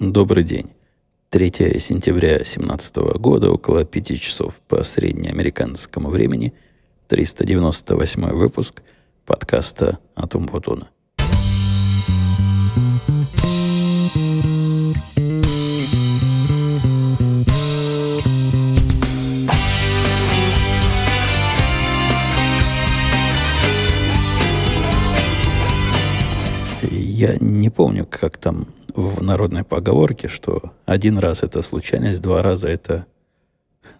Добрый день. 3 сентября 2017 года, около 5 часов по среднеамериканскому времени, 398 выпуск подкаста «Атум Путуна». Я не помню, как там в народной поговорке, что один раз это случайность, два раза это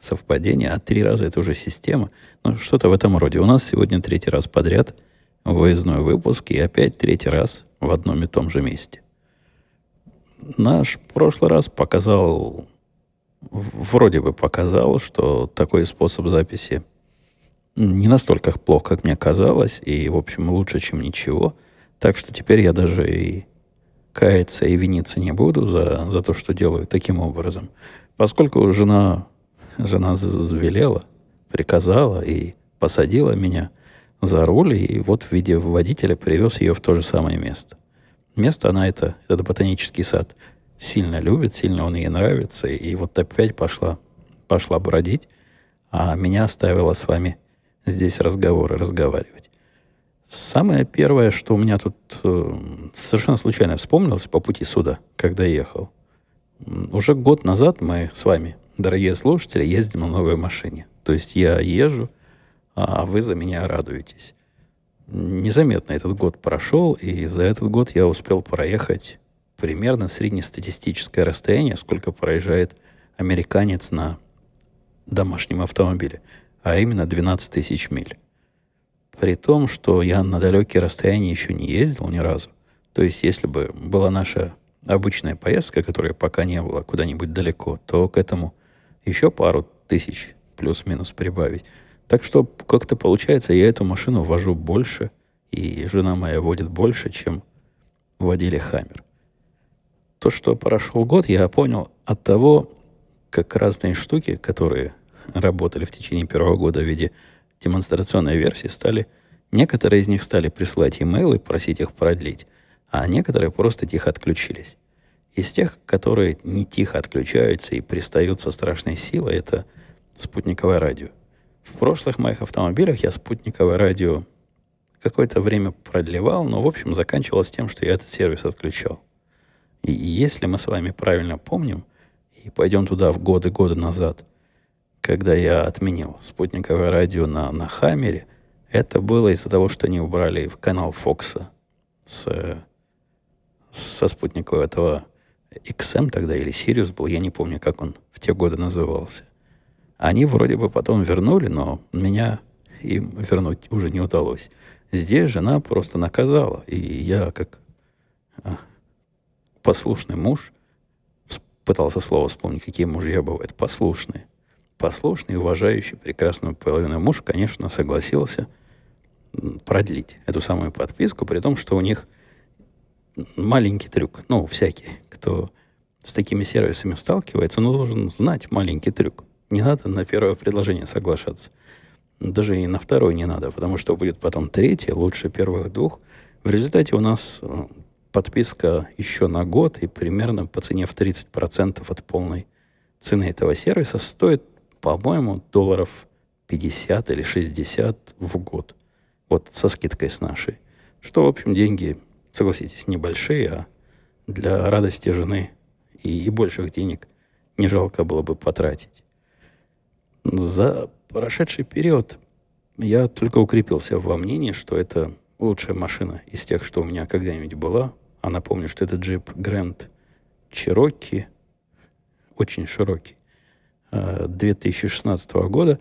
совпадение, а три раза это уже система. Ну, что-то в этом роде. У нас сегодня третий раз подряд выездной выпуск, и опять третий раз в одном и том же месте. Наш прошлый раз показал, вроде бы показал, что такой способ записи не настолько плохо, как мне казалось, и, в общем, лучше, чем ничего. Так что теперь я даже и каяться и виниться не буду за, за то, что делаю таким образом. Поскольку жена, жена велела, приказала и посадила меня за руль, и вот в виде водителя привез ее в то же самое место. Место она это, это ботанический сад, сильно любит, сильно он ей нравится, и вот опять пошла, пошла бродить, а меня оставила с вами здесь разговоры разговаривать. Самое первое, что у меня тут э, совершенно случайно вспомнилось по пути сюда, когда ехал. Уже год назад мы с вами, дорогие слушатели, ездим на новой машине. То есть я езжу, а вы за меня радуетесь. Незаметно этот год прошел, и за этот год я успел проехать примерно среднестатистическое расстояние, сколько проезжает американец на домашнем автомобиле, а именно 12 тысяч миль. При том, что я на далекие расстояния еще не ездил ни разу. То есть, если бы была наша обычная поездка, которая пока не была куда-нибудь далеко, то к этому еще пару тысяч плюс-минус прибавить. Так что как-то получается, я эту машину вожу больше, и жена моя водит больше, чем водили Хаммер. То, что прошел год, я понял от того, как разные штуки, которые работали в течение первого года в виде демонстрационной версии стали, некоторые из них стали присылать имейлы, просить их продлить, а некоторые просто тихо отключились. Из тех, которые не тихо отключаются и пристают со страшной силой, это спутниковое радио. В прошлых моих автомобилях я спутниковое радио какое-то время продлевал, но, в общем, заканчивалось тем, что я этот сервис отключал. И если мы с вами правильно помним, и пойдем туда в годы-годы назад – когда я отменил спутниковое радио на, на Хаммере, это было из-за того, что они убрали в канал Фокса с, со спутникового этого XM тогда или Sirius был, я не помню, как он в те годы назывался. Они вроде бы потом вернули, но меня им вернуть уже не удалось. Здесь жена просто наказала, и я как а, послушный муж пытался слово вспомнить, какие мужья бывают, послушные – послушный, уважающий прекрасную половину муж, конечно, согласился продлить эту самую подписку, при том, что у них маленький трюк. Ну, всякий, кто с такими сервисами сталкивается, он должен знать маленький трюк. Не надо на первое предложение соглашаться. Даже и на второе не надо, потому что будет потом третье, лучше первых двух. В результате у нас э, подписка еще на год и примерно по цене в 30% от полной цены этого сервиса стоит по-моему, долларов 50 или 60 в год. Вот со скидкой с нашей. Что, в общем, деньги, согласитесь, небольшие, а для радости жены и, и больших денег не жалко было бы потратить. За прошедший период я только укрепился во мнении, что это лучшая машина из тех, что у меня когда-нибудь была. А напомню, что это джип Grand Cherokee, очень широкий. 2016 года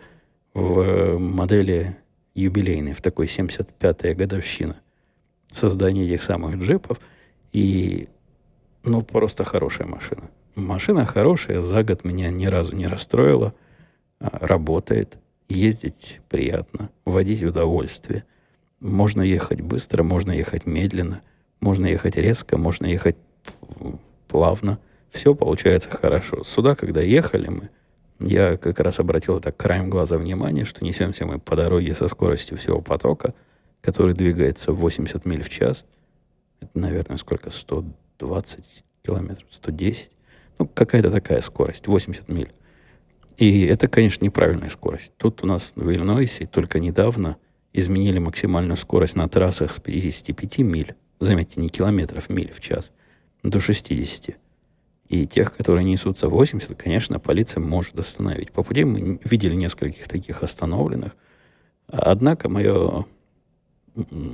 в модели юбилейной, в такой 75-я годовщина создания этих самых джипов. И, ну, просто хорошая машина. Машина хорошая, за год меня ни разу не расстроила. А, работает, ездить приятно, водить удовольствие. Можно ехать быстро, можно ехать медленно, можно ехать резко, можно ехать плавно. Все получается хорошо. Сюда, когда ехали мы, я как раз обратил так краем глаза внимание, что несемся мы по дороге со скоростью всего потока, который двигается 80 миль в час. Это, наверное, сколько? 120 километров, 110. Ну, какая-то такая скорость, 80 миль. И это, конечно, неправильная скорость. Тут у нас в Иллинойсе только недавно изменили максимальную скорость на трассах с 55 миль, заметьте, не километров, миль в час, до 60. И тех, которые несутся 80, конечно, полиция может остановить. По пути мы видели нескольких таких остановленных. Однако мое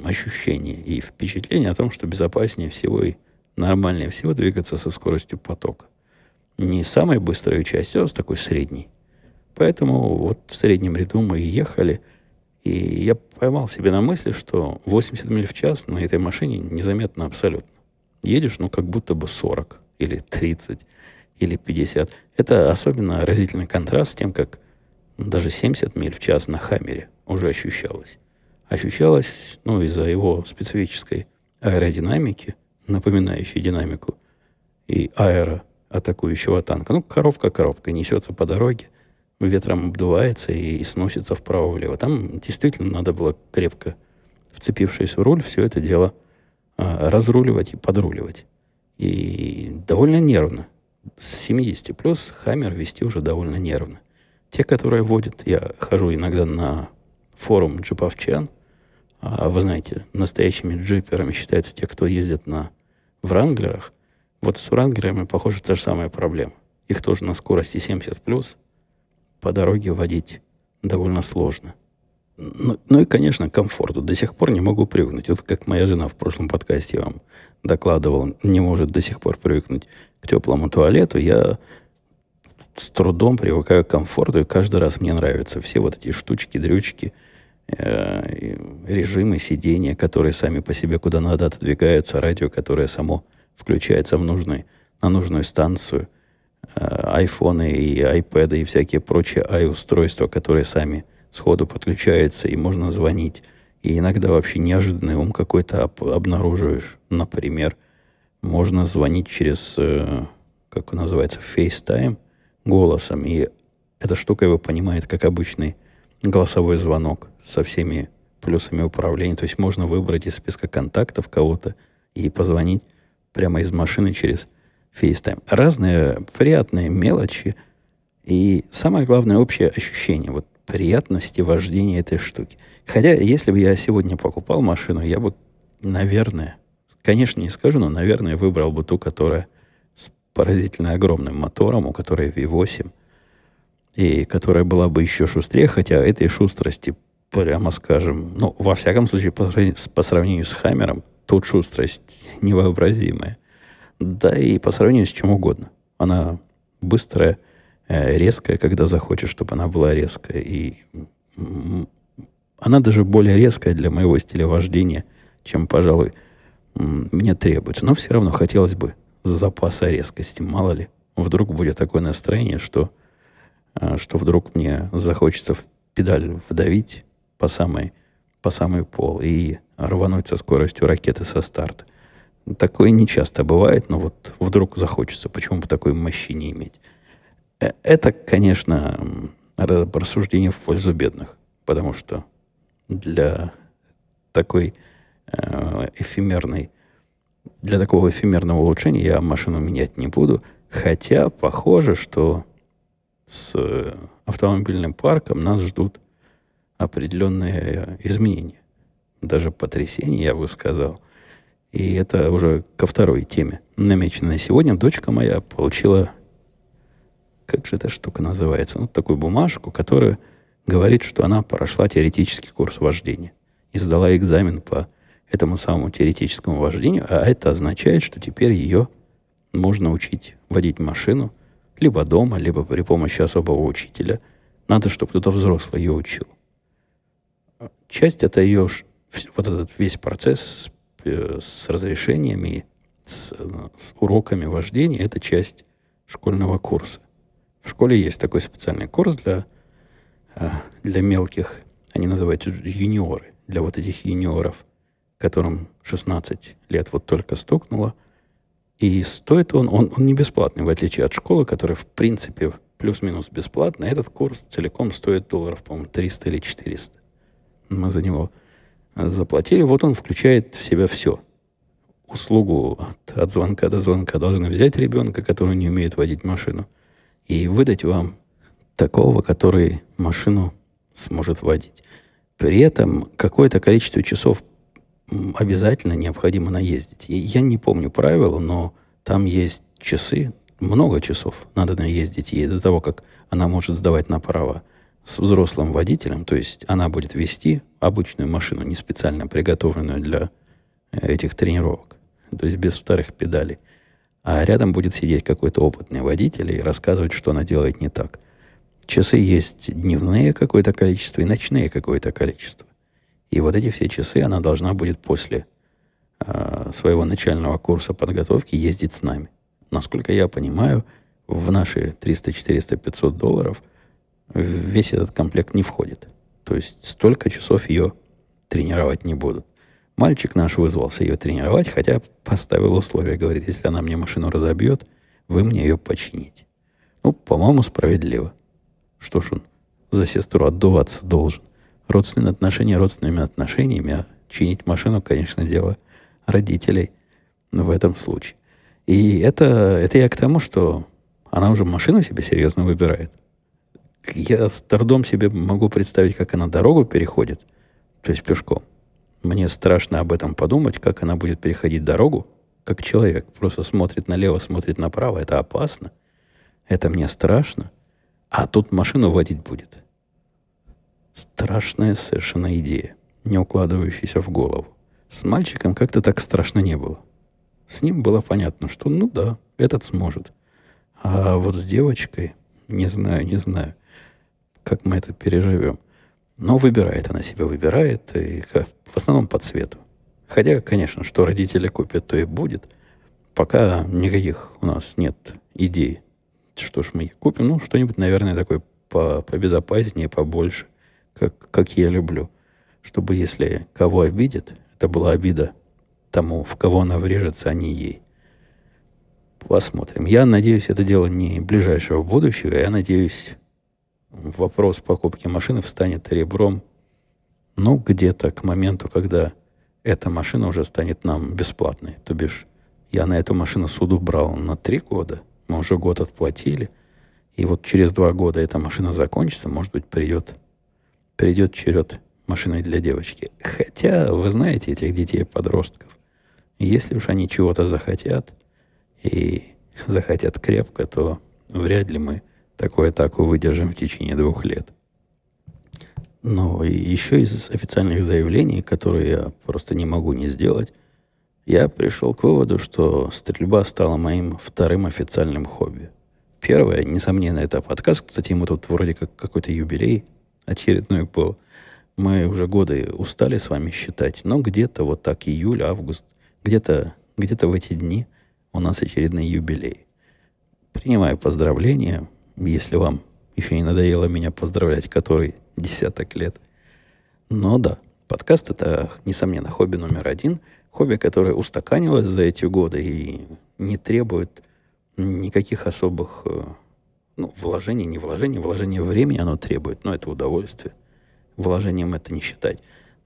ощущение и впечатление о том, что безопаснее всего и нормальнее всего двигаться со скоростью потока. Не самой быстрой частью, а с такой средней. Поэтому вот в среднем ряду мы и ехали, и я поймал себе на мысли, что 80 миль в час на этой машине незаметно абсолютно. Едешь, ну, как будто бы 40 или 30 или 50. Это особенно разительный контраст с тем, как даже 70 миль в час на Хаммере уже ощущалось. Ощущалось, ну, из-за его специфической аэродинамики, напоминающей динамику и аэро атакующего танка. Ну, коробка-коробка несется по дороге, ветром обдувается и, и сносится вправо-влево. Там действительно надо было крепко, вцепившись в руль, все это дело а, разруливать и подруливать. И довольно нервно. С 70 плюс Хаммер вести уже довольно нервно. Те, которые водят, я хожу иногда на форум джиповчан, а вы знаете, настоящими джиперами считаются те, кто ездит на Вранглерах. Вот с Вранглерами, похоже, та же самая проблема. Их тоже на скорости 70 плюс по дороге водить довольно сложно. Ну, ну и, конечно, комфорту. До сих пор не могу привыкнуть. Вот как моя жена в прошлом подкасте вам докладывал, не может до сих пор привыкнуть к теплому туалету. Я с трудом привыкаю к комфорту, и каждый раз мне нравятся все вот эти штучки, дрючки, э, режимы сидения, которые сами по себе куда надо отодвигаются, радио, которое само включается в нужный, на нужную станцию, э, айфоны и айпэды и всякие прочие ай-устройства, которые сами сходу подключаются, и можно звонить. И иногда вообще неожиданный ум какой-то об, обнаруживаешь. Например, можно звонить через, э, как называется, FaceTime – голосом. И эта штука его понимает как обычный голосовой звонок со всеми плюсами управления. То есть можно выбрать из списка контактов кого-то и позвонить прямо из машины через FaceTime. Разные приятные мелочи и самое главное общее ощущение вот приятности вождения этой штуки. Хотя, если бы я сегодня покупал машину, я бы, наверное, конечно, не скажу, но, наверное, выбрал бы ту, которая поразительно огромным мотором, у которой V8, и которая была бы еще шустрее, хотя этой шустрости, прямо скажем, ну, во всяком случае, по, по сравнению с Хаммером, тут шустрость невообразимая. Да и по сравнению с чем угодно. Она быстрая, резкая, когда захочешь, чтобы она была резкая. И она даже более резкая для моего стиля вождения, чем, пожалуй, мне требуется. Но все равно хотелось бы запаса резкости, мало ли. Вдруг будет такое настроение, что, а, что вдруг мне захочется в педаль вдавить по самой, по самый пол и рвануть со скоростью ракеты со старта. Такое не часто бывает, но вот вдруг захочется. Почему бы такой мощи не иметь? Э, это, конечно, рассуждение в пользу бедных, потому что для такой э, эфемерной для такого эфемерного улучшения я машину менять не буду. Хотя похоже, что с автомобильным парком нас ждут определенные изменения. Даже потрясения, я бы сказал. И это уже ко второй теме намечено на сегодня. Дочка моя получила, как же эта штука называется, ну, такую бумажку, которая говорит, что она прошла теоретический курс вождения и сдала экзамен по этому самому теоретическому вождению, а это означает, что теперь ее можно учить водить машину либо дома, либо при помощи особого учителя. Надо, чтобы кто-то взрослый ее учил. Часть это ее, вот этот весь процесс с, э, с разрешениями, с, с уроками вождения, это часть школьного курса. В школе есть такой специальный курс для, э, для мелких, они называются юниоры, для вот этих юниоров – которым 16 лет вот только стукнуло. И стоит он, он, он не бесплатный, в отличие от школы, которая в принципе плюс-минус бесплатная. Этот курс целиком стоит долларов, по-моему, 300 или 400. Мы за него заплатили. Вот он включает в себя все. услугу от, от звонка до звонка должны взять ребенка, который не умеет водить машину, и выдать вам такого, который машину сможет водить. При этом какое-то количество часов обязательно необходимо наездить. И я не помню правила, но там есть часы, много часов надо наездить ей до того, как она может сдавать на право с взрослым водителем, то есть она будет вести обычную машину, не специально приготовленную для э, этих тренировок, то есть без вторых педалей. А рядом будет сидеть какой-то опытный водитель и рассказывать, что она делает не так. Часы есть дневные какое-то количество и ночные какое-то количество. И вот эти все часы она должна будет после э, своего начального курса подготовки ездить с нами. Насколько я понимаю, в наши 300, 400, 500 долларов весь этот комплект не входит. То есть столько часов ее тренировать не будут. Мальчик наш вызвался ее тренировать, хотя поставил условие, говорит, если она мне машину разобьет, вы мне ее почините. Ну, по-моему, справедливо. Что ж он за сестру отдуваться должен? родственные отношения родственными отношениями, а чинить машину, конечно, дело родителей в этом случае. И это, это я к тому, что она уже машину себе серьезно выбирает. Я с трудом себе могу представить, как она дорогу переходит, то есть пешком. Мне страшно об этом подумать, как она будет переходить дорогу, как человек просто смотрит налево, смотрит направо. Это опасно. Это мне страшно. А тут машину водить будет. Страшная совершенно идея, не укладывающаяся в голову. С мальчиком как-то так страшно не было. С ним было понятно, что ну да, этот сможет. А вот с девочкой, не знаю, не знаю, как мы это переживем. Но выбирает она себя, выбирает, и в основном по цвету. Хотя, конечно, что родители купят, то и будет. Пока никаких у нас нет идей, что ж мы купим. Ну, что-нибудь, наверное, такое по, побезопаснее, побольше как, как я люблю. Чтобы если кого обидит, это была обида тому, в кого она врежется, а не ей. Посмотрим. Я надеюсь, это дело не ближайшего будущего. Я надеюсь, вопрос покупки машины встанет ребром, ну, где-то к моменту, когда эта машина уже станет нам бесплатной. То бишь, я на эту машину суду брал на три года. Мы уже год отплатили. И вот через два года эта машина закончится, может быть, придет придет черед машины для девочки. Хотя, вы знаете этих детей-подростков. Если уж они чего-то захотят, и захотят крепко, то вряд ли мы такую атаку выдержим в течение двух лет. Но еще из официальных заявлений, которые я просто не могу не сделать, я пришел к выводу, что стрельба стала моим вторым официальным хобби. Первое, несомненно, это подкаст. Кстати, мы тут вроде как какой-то юбилей очередной был. Мы уже годы устали с вами считать, но где-то вот так июль, август, где-то где в эти дни у нас очередные юбилей. Принимаю поздравления, если вам еще не надоело меня поздравлять, который десяток лет. Но да, подкаст это, несомненно, хобби номер один. Хобби, которое устаканилось за эти годы и не требует никаких особых э, ну, вложение, не вложение, вложение времени оно требует, но это удовольствие. Вложением это не считать.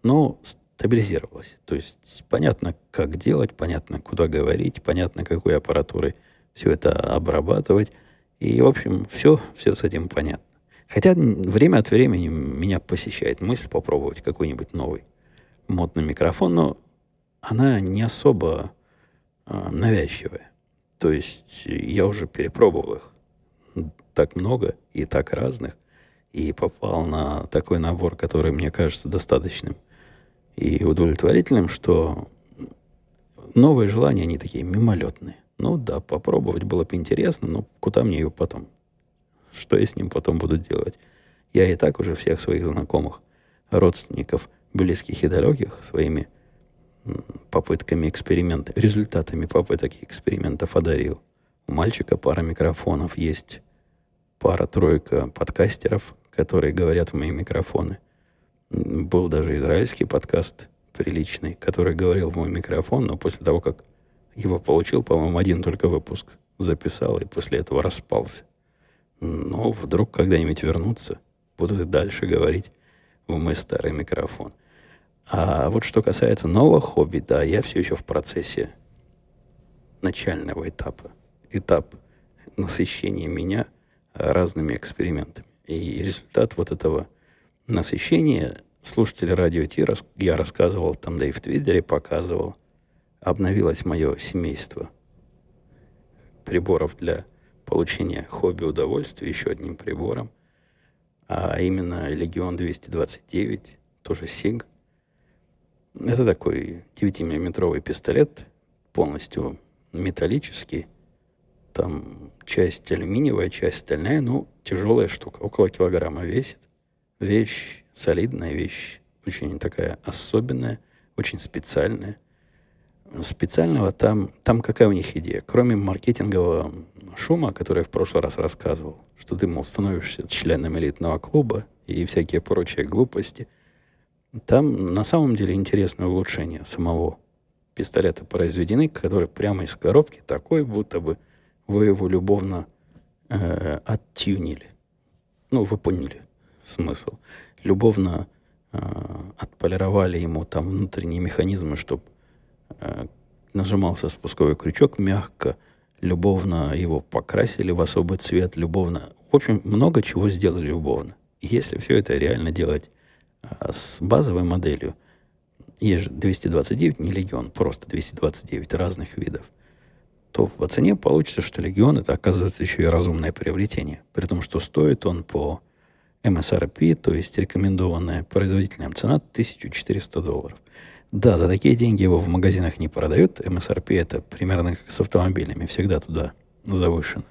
Но стабилизировалось. То есть понятно, как делать, понятно, куда говорить, понятно, какой аппаратурой все это обрабатывать. И, в общем, все, все с этим понятно. Хотя время от времени меня посещает мысль попробовать какой-нибудь новый модный микрофон, но она не особо э, навязчивая. То есть я уже перепробовал их так много и так разных, и попал на такой набор, который мне кажется достаточным и удовлетворительным, что новые желания, они такие мимолетные. Ну да, попробовать было бы интересно, но куда мне его потом? Что я с ним потом буду делать? Я и так уже всех своих знакомых, родственников, близких и далеких своими попытками эксперимента, результатами попыток экспериментов одарил. У мальчика пара микрофонов есть пара-тройка подкастеров, которые говорят в мои микрофоны. Был даже израильский подкаст приличный, который говорил в мой микрофон, но после того, как его получил, по-моему, один только выпуск записал и после этого распался. Но вдруг когда-нибудь вернуться, будут и дальше говорить в мой старый микрофон. А вот что касается нового хобби, да, я все еще в процессе начального этапа, этап насыщения меня разными экспериментами. И результат вот этого насыщения слушатели радио Ти, я рассказывал там, да и в Твиттере показывал, обновилось мое семейство приборов для получения хобби удовольствия еще одним прибором, а именно Легион 229, тоже СИГ. Это такой 9-миллиметровый пистолет, полностью металлический. Там часть алюминиевая, часть стальная, ну, тяжелая штука, около килограмма весит. Вещь солидная, вещь очень такая особенная, очень специальная. Специального там, там какая у них идея? Кроме маркетингового шума, который я в прошлый раз рассказывал, что ты, мол, становишься членом элитного клуба и всякие прочие глупости, там на самом деле интересное улучшение самого пистолета произведены, который прямо из коробки такой, будто бы вы его любовно э, оттюнили. Ну, вы поняли смысл. Любовно э, отполировали ему там внутренние механизмы, чтобы нажимался спусковой крючок мягко, любовно его покрасили в особый цвет, любовно. В общем, много чего сделали любовно. если все это реально делать а, с базовой моделью, есть же 229, не легион, просто 229 разных видов, то по цене получится, что легион это оказывается еще и разумное приобретение. При том, что стоит он по MSRP, то есть рекомендованная производителям цена 1400 долларов. Да, за такие деньги его в магазинах не продают. MSRP это примерно как с автомобилями, всегда туда завышено.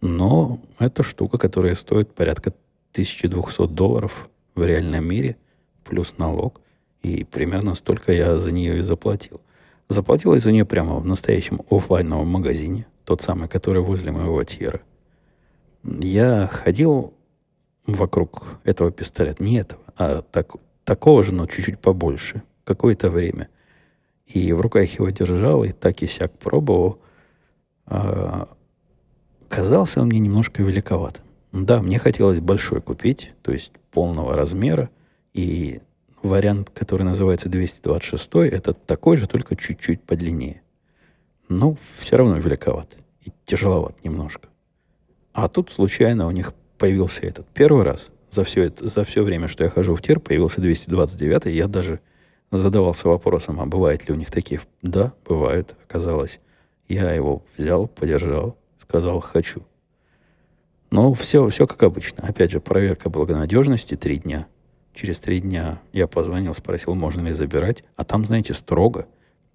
Но это штука, которая стоит порядка 1200 долларов в реальном мире, плюс налог. И примерно столько я за нее и заплатил. Заплатил я за нее прямо в настоящем офлайновом магазине, тот самый, который возле моего тира. Я ходил вокруг этого пистолета, не этого, а так, такого же, но чуть-чуть побольше – какое-то время. И в руках его держал, и так и сяк пробовал. А, казался он мне немножко великоватым. Да, мне хотелось большой купить, то есть полного размера. И вариант, который называется 226, это такой же, только чуть-чуть подлиннее. Но все равно великоват. И тяжеловат немножко. А тут случайно у них появился этот первый раз. За все, это, за все время, что я хожу в тир, появился 229, я даже задавался вопросом, а бывают ли у них такие? Да, бывают, оказалось. Я его взял, подержал, сказал «хочу». Ну, все, все как обычно. Опять же, проверка благонадежности три дня. Через три дня я позвонил, спросил, можно ли забирать. А там, знаете, строго.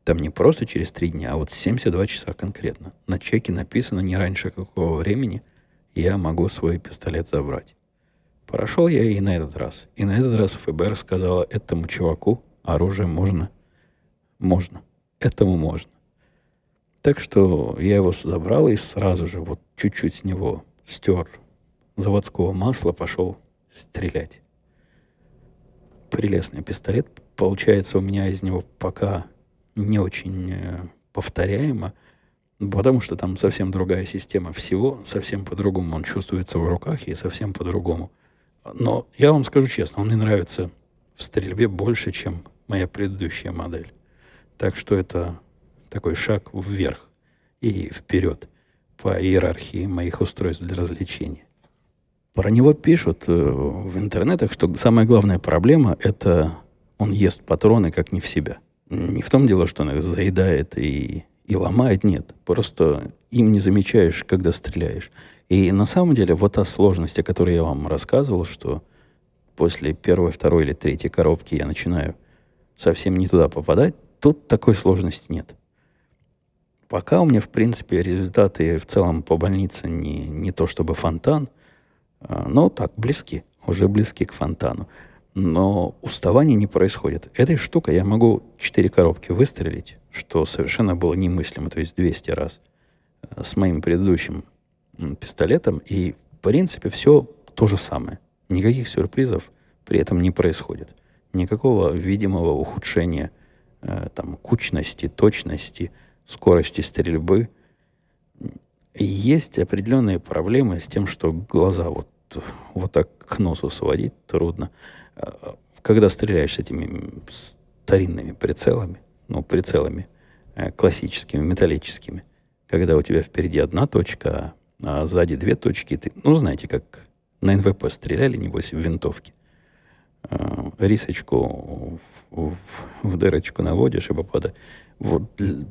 Там не просто через три дня, а вот 72 часа конкретно. На чеке написано не раньше какого времени я могу свой пистолет забрать. Прошел я и на этот раз. И на этот раз ФБР сказала этому чуваку, оружие можно. Можно. Этому можно. Так что я его забрал и сразу же вот чуть-чуть с него стер заводского масла, пошел стрелять. Прелестный пистолет. Получается у меня из него пока не очень э, повторяемо, потому что там совсем другая система всего, совсем по-другому он чувствуется в руках и совсем по-другому. Но я вам скажу честно, он мне нравится в стрельбе больше, чем моя предыдущая модель. Так что это такой шаг вверх и вперед по иерархии моих устройств для развлечения. Про него пишут э, в интернетах, что самая главная проблема – это он ест патроны как не в себя. Не в том дело, что он их заедает и, и ломает, нет. Просто им не замечаешь, когда стреляешь. И на самом деле вот та сложность, о которой я вам рассказывал, что после первой, второй или третьей коробки я начинаю совсем не туда попадать, тут такой сложности нет. Пока у меня, в принципе, результаты в целом по больнице не, не то чтобы фонтан, а, но так, близки, уже близки к фонтану. Но уставания не происходит. Этой штукой я могу 4 коробки выстрелить, что совершенно было немыслимо, то есть 200 раз, а, с моим предыдущим пистолетом, и, в принципе, все то же самое. Никаких сюрпризов при этом не происходит. Никакого видимого ухудшения э, там, кучности, точности, скорости стрельбы. Есть определенные проблемы с тем, что глаза вот, вот так к носу сводить трудно. Э, когда стреляешь с этими старинными прицелами, ну, прицелами э, классическими, металлическими, когда у тебя впереди одна точка, а сзади две точки. Ты, ну, знаете, как на НВП стреляли, небось, в винтовке. Э, рисочку в, в, дырочку наводишь и попадает. Вот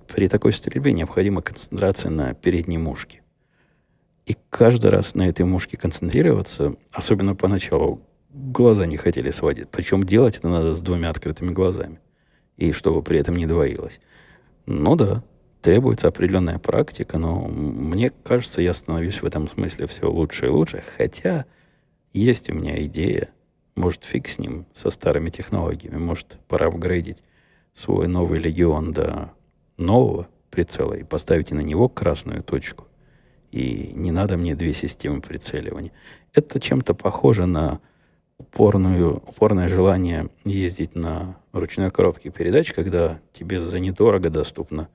при такой стрельбе необходима концентрация на передней мушке. И каждый раз на этой мушке концентрироваться, особенно поначалу, глаза не хотели сводить. Причем делать это надо с двумя открытыми глазами. И чтобы при этом не двоилось. Ну да, требуется определенная практика, но мне кажется, я становлюсь в этом смысле все лучше и лучше. Хотя есть у меня идея, может, фиг с ним, со старыми технологиями, может, пора апгрейдить свой новый легион до нового прицела и поставить на него красную точку. И не надо мне две системы прицеливания. Это чем-то похоже на упорную, упорное желание ездить на ручной коробке передач, когда тебе за недорого доступно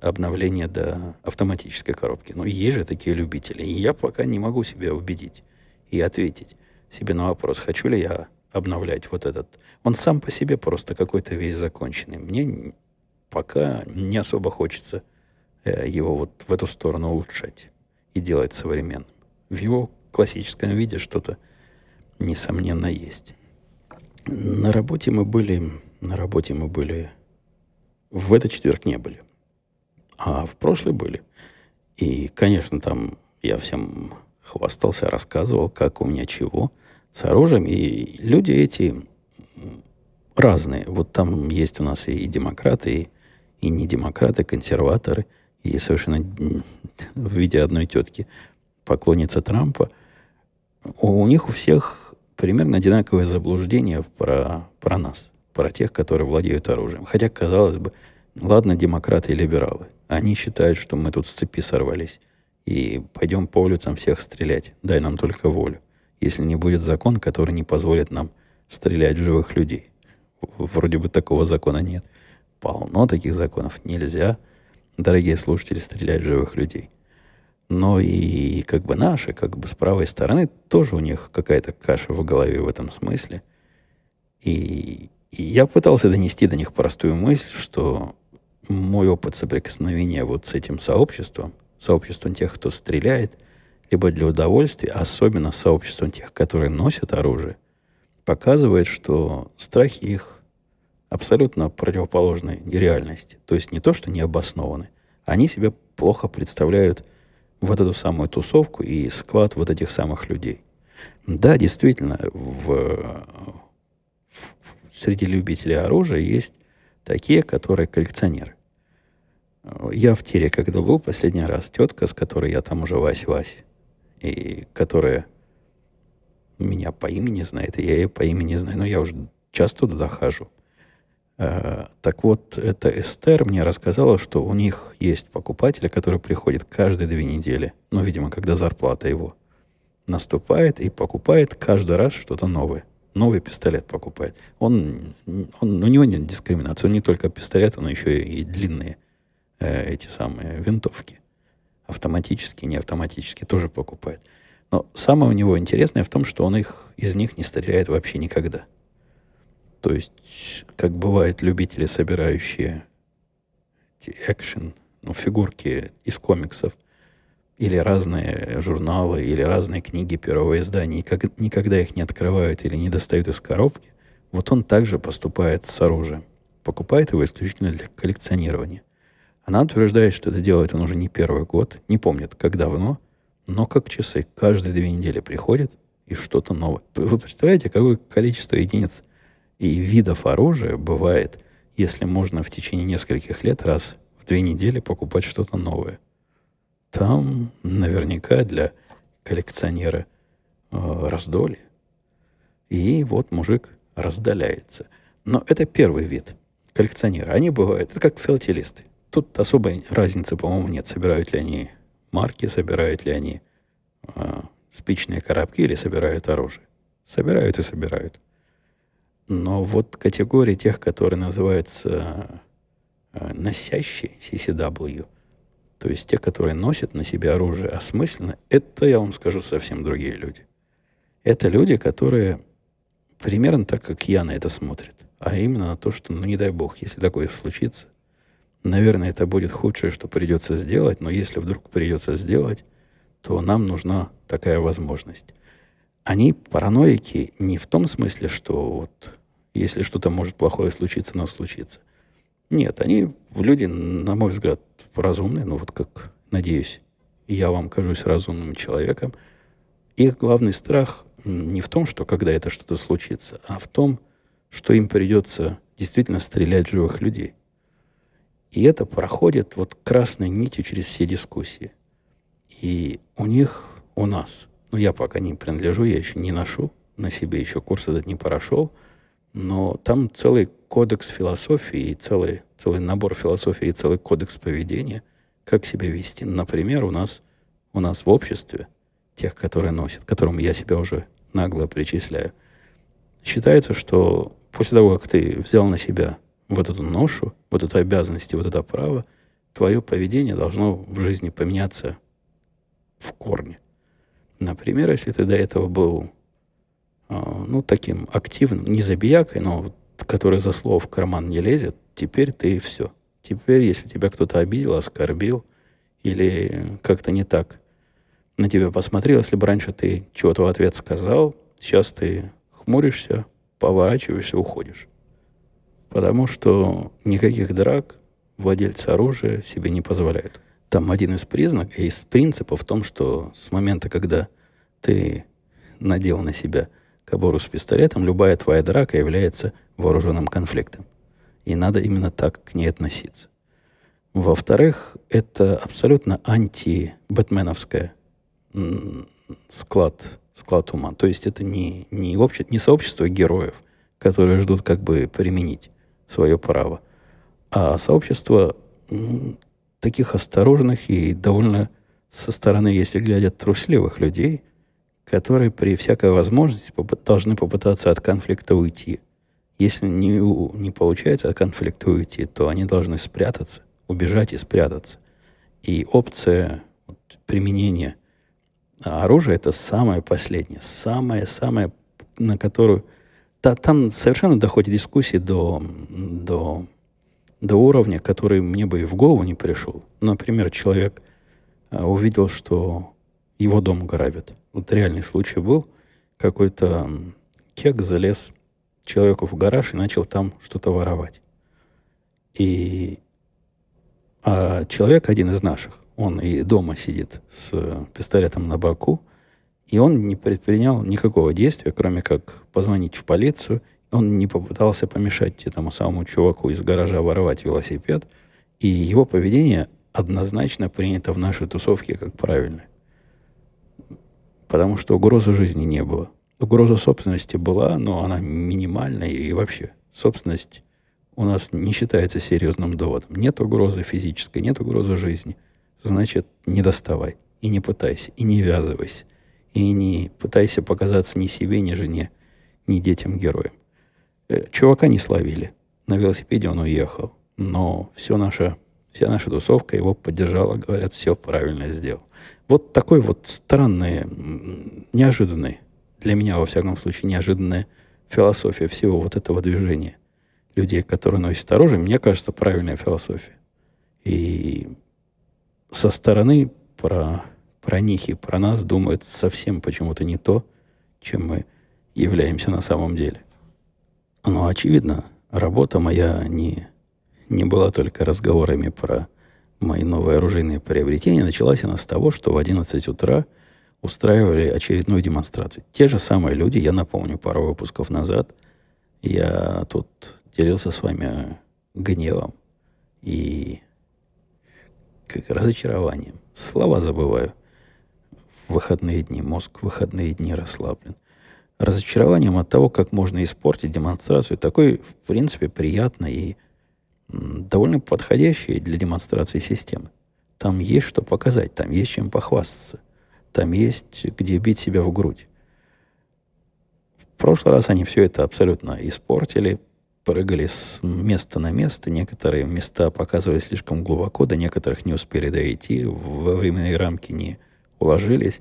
обновление до автоматической коробки. Но есть же такие любители. И я пока не могу себя убедить и ответить себе на вопрос, хочу ли я обновлять вот этот. Он сам по себе просто какой-то весь законченный. Мне пока не особо хочется э, его вот в эту сторону улучшать и делать современным. В его классическом виде что-то, несомненно, есть. На работе мы были, на работе мы были, в этот четверг не были, а в прошлый были. И, конечно, там я всем хвастался, рассказывал, как у меня чего с оружием. И люди эти разные. Вот там есть у нас и демократы, и, и не демократы, консерваторы, и совершенно в виде одной тетки поклонница Трампа. У, у них у всех примерно одинаковое заблуждение про, про нас, про тех, которые владеют оружием. Хотя, казалось бы, ладно, демократы и либералы. Они считают, что мы тут с цепи сорвались и пойдем по улицам всех стрелять. Дай нам только волю. Если не будет закон, который не позволит нам стрелять в живых людей. Вроде бы такого закона нет. Полно таких законов. Нельзя, дорогие слушатели, стрелять в живых людей. Но и как бы наши, как бы с правой стороны, тоже у них какая-то каша в голове в этом смысле. И, и я пытался донести до них простую мысль, что мой опыт соприкосновения вот с этим сообществом, сообществом тех, кто стреляет, либо для удовольствия, особенно сообществом тех, которые носят оружие, показывает, что страхи их абсолютно противоположны реальности. То есть не то, что не обоснованы. Они себе плохо представляют вот эту самую тусовку и склад вот этих самых людей. Да, действительно, в, в, среди любителей оружия есть такие, которые коллекционеры. Я в тире, когда был последний раз, тетка, с которой я там уже Вась-Вась, и которая меня по имени знает, и я ее по имени знаю, но я уже часто туда захожу. А, так вот, эта Эстер мне рассказала, что у них есть покупатели, которые приходят каждые две недели, ну, видимо, когда зарплата его наступает и покупает каждый раз что-то новое. Новый пистолет покупает. Он, он, у него нет дискриминации. Он не только пистолет, он еще и длинные э, эти самые винтовки. Автоматические, не автоматические тоже покупает. Но самое у него интересное в том, что он их, из них не стреляет вообще никогда. То есть, как бывают любители, собирающие экшен, ну, фигурки из комиксов, или разные журналы, или разные книги первого издания, и как, никогда их не открывают или не достают из коробки, вот он также поступает с оружием. Покупает его исключительно для коллекционирования. Она утверждает, что это делает он уже не первый год, не помнит, как давно, но как часы. Каждые две недели приходит и что-то новое. Вы представляете, какое количество единиц и видов оружия бывает, если можно в течение нескольких лет раз в две недели покупать что-то новое. Там наверняка для коллекционера э, раздолье. И вот мужик раздаляется. Но это первый вид коллекционера. Они бывают, это как филателисты. Тут особой разницы, по-моему, нет, собирают ли они марки, собирают ли они э, спичные коробки или собирают оружие. Собирают и собирают. Но вот категория тех, которые называются э, носящие CCW, то есть те, которые носят на себе оружие осмысленно, это, я вам скажу, совсем другие люди. Это люди, которые примерно так, как я на это смотрят. А именно на то, что, ну не дай бог, если такое случится – наверное, это будет худшее, что придется сделать, но если вдруг придется сделать, то нам нужна такая возможность. Они параноики не в том смысле, что вот если что-то может плохое случиться, но случится. Нет, они люди, на мой взгляд, разумные, ну вот как, надеюсь, я вам кажусь разумным человеком. Их главный страх не в том, что когда это что-то случится, а в том, что им придется действительно стрелять в живых людей. И это проходит вот красной нитью через все дискуссии. И у них, у нас, ну я пока не принадлежу, я еще не ношу, на себе еще курс этот не прошел, но там целый кодекс философии, и целый, целый набор философии и целый кодекс поведения, как себя вести. Например, у нас, у нас в обществе, тех, которые носят, которым я себя уже нагло причисляю, считается, что после того, как ты взял на себя вот эту ношу, вот эту обязанность и вот это право, твое поведение должно в жизни поменяться в корне. Например, если ты до этого был а, ну, таким активным, не забиякой, но который за слово в карман не лезет, теперь ты все. Теперь, если тебя кто-то обидел, оскорбил или как-то не так на тебя посмотрел, если бы раньше ты чего-то в ответ сказал, сейчас ты хмуришься, поворачиваешься, уходишь. Потому что никаких драк владельцы оружия себе не позволяют. Там один из признаков, из принципов в том, что с момента, когда ты надел на себя кобуру с пистолетом, любая твоя драка является вооруженным конфликтом. И надо именно так к ней относиться. Во-вторых, это абсолютно анти-бэтменовская склад, склад ума. То есть это не, не, обще, не сообщество героев, которые ждут как бы применить свое право, а сообщество таких осторожных и довольно со стороны, если глядят, трусливых людей, которые при всякой возможности должны попытаться от конфликта уйти. Если не, не получается от конфликта уйти, то они должны спрятаться, убежать и спрятаться. И опция вот, применения оружие это самое последнее, самое-самое, на которую... Да, там совершенно доходит дискуссии до, до, до уровня, который мне бы и в голову не пришел. Например, человек а, увидел, что его дом грабят. Вот реальный случай был. Какой-то кек залез человеку в гараж и начал там что-то воровать. И а человек, один из наших, он и дома сидит с пистолетом на боку, и он не предпринял никакого действия, кроме как позвонить в полицию. Он не попытался помешать этому самому чуваку из гаража воровать велосипед. И его поведение однозначно принято в нашей тусовке как правильное. Потому что угрозы жизни не было. Угроза собственности была, но она минимальная. И вообще, собственность у нас не считается серьезным доводом. Нет угрозы физической, нет угрозы жизни – значит, не доставай. И не пытайся, и не ввязывайся. И не пытайся показаться ни себе, ни жене, ни детям героям. Э, чувака не словили. На велосипеде он уехал. Но все наша, вся наша тусовка его поддержала, говорят, все правильно сделал. Вот такой вот странный, неожиданный, для меня, во всяком случае, неожиданная философия всего вот этого движения людей, которые носят оружие, мне кажется, правильная философия. И со стороны про, про них и про нас думают совсем почему-то не то, чем мы являемся на самом деле. Но, очевидно, работа моя не, не была только разговорами про мои новые оружейные приобретения. Началась она с того, что в 11 утра устраивали очередную демонстрацию. Те же самые люди, я напомню, пару выпусков назад, я тут делился с вами гневом и как разочарованием. Слова забываю. Выходные дни. Мозг выходные дни расслаблен. Разочарованием от того, как можно испортить демонстрацию такой, в принципе, приятной и довольно подходящей для демонстрации системы. Там есть что показать, там есть чем похвастаться. Там есть где бить себя в грудь. В прошлый раз они все это абсолютно испортили, прыгали с места на место. Некоторые места показывали слишком глубоко, до некоторых не успели дойти, во временные рамки не уложились.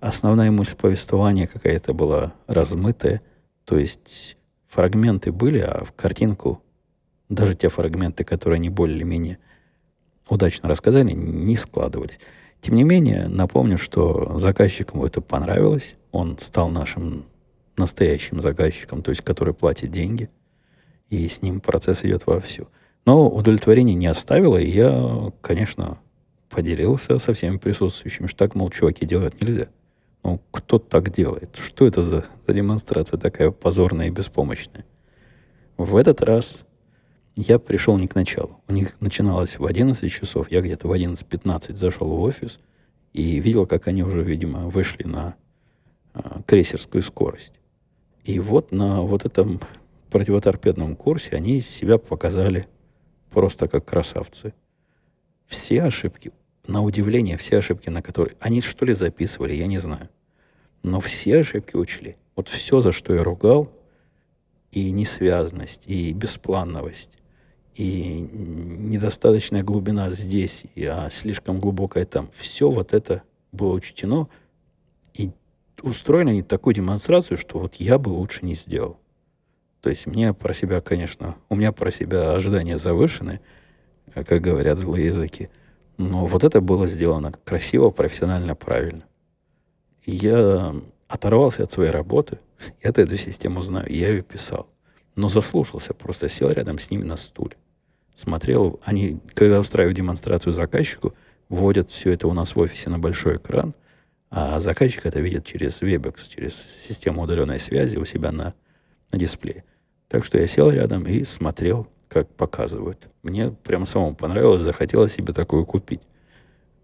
Основная мысль повествования какая-то была размытая, то есть фрагменты были, а в картинку, даже те фрагменты, которые они более-менее удачно рассказали, не складывались. Тем не менее, напомню, что заказчикам это понравилось. Он стал нашим настоящим заказчиком, то есть который платит деньги. И с ним процесс идет вовсю. Но удовлетворение не оставило, и я, конечно, поделился со всеми присутствующими, что так, мол, чуваки, делать нельзя. Ну, кто так делает? Что это за, за демонстрация такая позорная и беспомощная? В этот раз я пришел не к началу. У них начиналось в 11 часов. Я где-то в 11.15 зашел в офис и видел, как они уже, видимо, вышли на а, крейсерскую скорость. И вот на вот этом противоторпедном курсе они себя показали просто как красавцы. Все ошибки, на удивление, все ошибки, на которые... Они что ли записывали, я не знаю. Но все ошибки учли. Вот все, за что я ругал, и несвязность, и бесплановость, и недостаточная глубина здесь, а слишком глубокая там. Все вот это было учтено, и устроили они такую демонстрацию, что вот я бы лучше не сделал. То есть мне про себя, конечно, у меня про себя ожидания завышены, как говорят злые языки. Но вот это было сделано красиво, профессионально, правильно. Я оторвался от своей работы. Я-то эту систему знаю, я ее писал. Но заслушался, просто сел рядом с ними на стуле. Смотрел, они, когда устраивают демонстрацию заказчику, вводят все это у нас в офисе на большой экран, а заказчик это видит через Webex, через систему удаленной связи у себя на, на дисплее. Так что я сел рядом и смотрел, как показывают. Мне прямо самому понравилось, захотелось себе такую купить.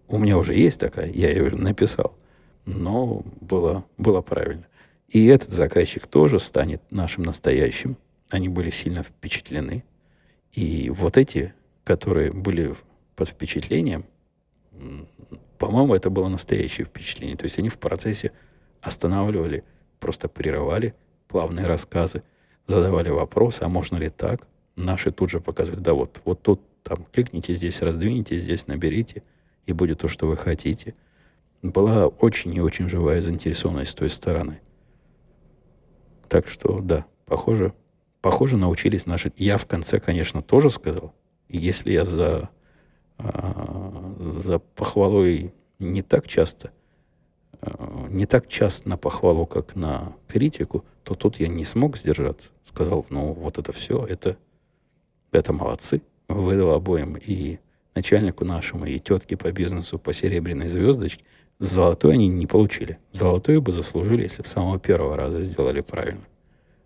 У меня уже есть такая, я ее написал. Но было, было правильно. И этот заказчик тоже станет нашим настоящим. Они были сильно впечатлены. И вот эти, которые были под впечатлением, по-моему, это было настоящее впечатление. То есть они в процессе останавливали, просто прерывали плавные рассказы – задавали вопросы, а можно ли так? Наши тут же показывали, да вот, вот тут там кликните здесь, раздвиньте, здесь наберите, и будет то, что вы хотите. Была очень и очень живая заинтересованность с той стороны. Так что, да, похоже, похоже, научились наши... Я в конце, конечно, тоже сказал. Если я за, а, за похвалой не так часто Э, не так часто на похвалу, как на критику, то тут я не смог сдержаться. Сказал, ну, вот это все, это, это молодцы. Выдал обоим и начальнику нашему, и тетке по бизнесу по серебряной звездочке. Золотой они не получили. Золотую бы заслужили, если бы с самого первого раза сделали правильно.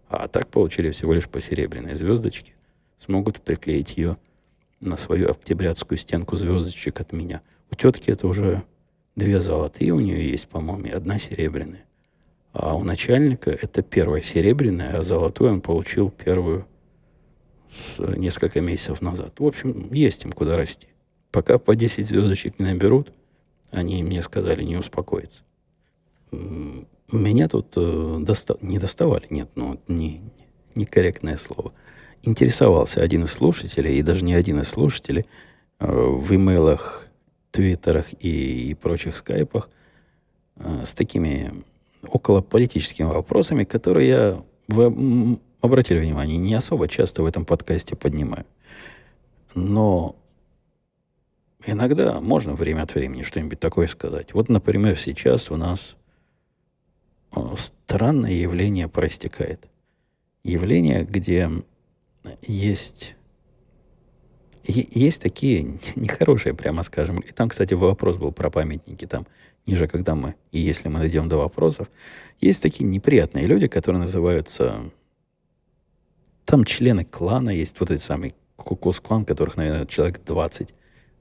А так получили всего лишь по серебряной звездочке. Смогут приклеить ее на свою октябрятскую стенку звездочек от меня. У тетки это уже Две золотые у нее есть, по-моему, и одна серебряная. А у начальника это первая серебряная, а золотую он получил первую с несколько месяцев назад. В общем, есть им куда расти. Пока по 10 звездочек не наберут, они мне сказали не успокоиться. Меня тут э, доста... не доставали, нет, ну, не, некорректное слово. Интересовался один из слушателей, и даже не один из слушателей, э, в имейлах твиттерах и, и прочих скайпах э, с такими околополитическими вопросами, которые я, вы обратили внимание, не особо часто в этом подкасте поднимаю. Но иногда можно время от времени что-нибудь такое сказать. Вот, например, сейчас у нас э, странное явление проистекает. Явление, где есть есть такие нехорошие, прямо скажем. И там, кстати, вопрос был про памятники. Там ниже, когда мы, и если мы дойдем до вопросов, есть такие неприятные люди, которые называются... Там члены клана есть, вот этот самый Куклус-клан, которых, наверное, человек 20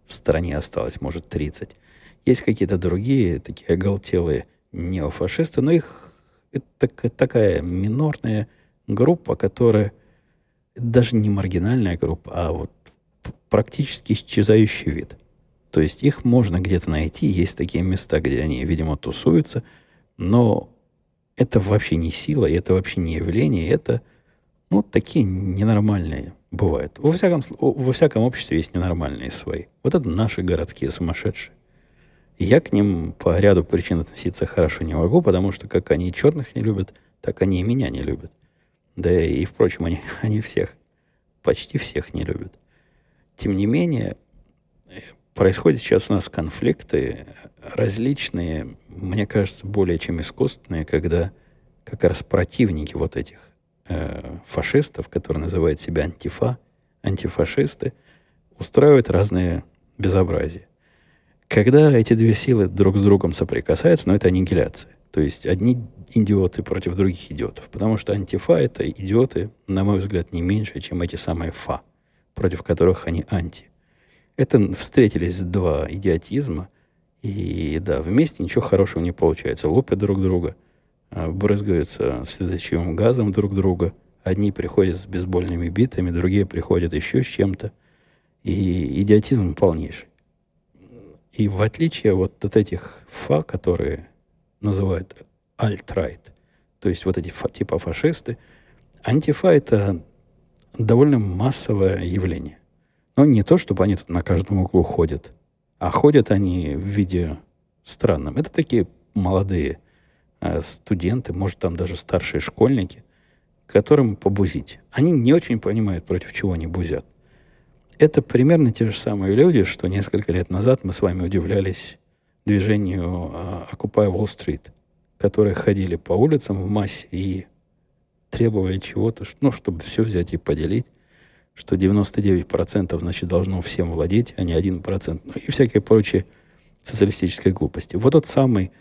в стране осталось, может, 30. Есть какие-то другие такие оголтелые неофашисты, но их это такая минорная группа, которая даже не маргинальная группа, а вот практически исчезающий вид. То есть их можно где-то найти, есть такие места, где они, видимо, тусуются, но это вообще не сила, это вообще не явление, это ну, такие ненормальные бывают. Во всяком, во всяком обществе есть ненормальные свои. Вот это наши городские сумасшедшие. я к ним по ряду причин относиться хорошо не могу, потому что как они черных не любят, так они и меня не любят. Да и, впрочем, они, они всех, почти всех не любят. Тем не менее, происходят сейчас у нас конфликты различные, мне кажется, более чем искусственные, когда как раз противники вот этих э, фашистов, которые называют себя антифа, антифашисты, устраивают разные безобразия. Когда эти две силы друг с другом соприкасаются, но ну, это аннигиляция. То есть одни идиоты против других идиотов. Потому что антифа – это идиоты, на мой взгляд, не меньше, чем эти самые фа, против которых они анти. Это встретились два идиотизма, и да, вместе ничего хорошего не получается. Лупят друг друга, брызгаются слезочевым газом друг друга. Одни приходят с бейсбольными битами, другие приходят еще с чем-то. И идиотизм полнейший. И в отличие вот от этих фа, которые называют alt-right, то есть вот эти фа, типа фашисты, антифа — это довольно массовое явление. Но не то, чтобы они тут на каждом углу ходят, а ходят они в виде странном. Это такие молодые э, студенты, может, там даже старшие школьники, которым побузить. Они не очень понимают, против чего они бузят это примерно те же самые люди, что несколько лет назад мы с вами удивлялись движению а, Occupy Wall Street, которые ходили по улицам в массе и требовали чего-то, ну, чтобы все взять и поделить, что 99% значит должно всем владеть, а не 1%, ну, и всякие прочие социалистические глупости. Вот тот самый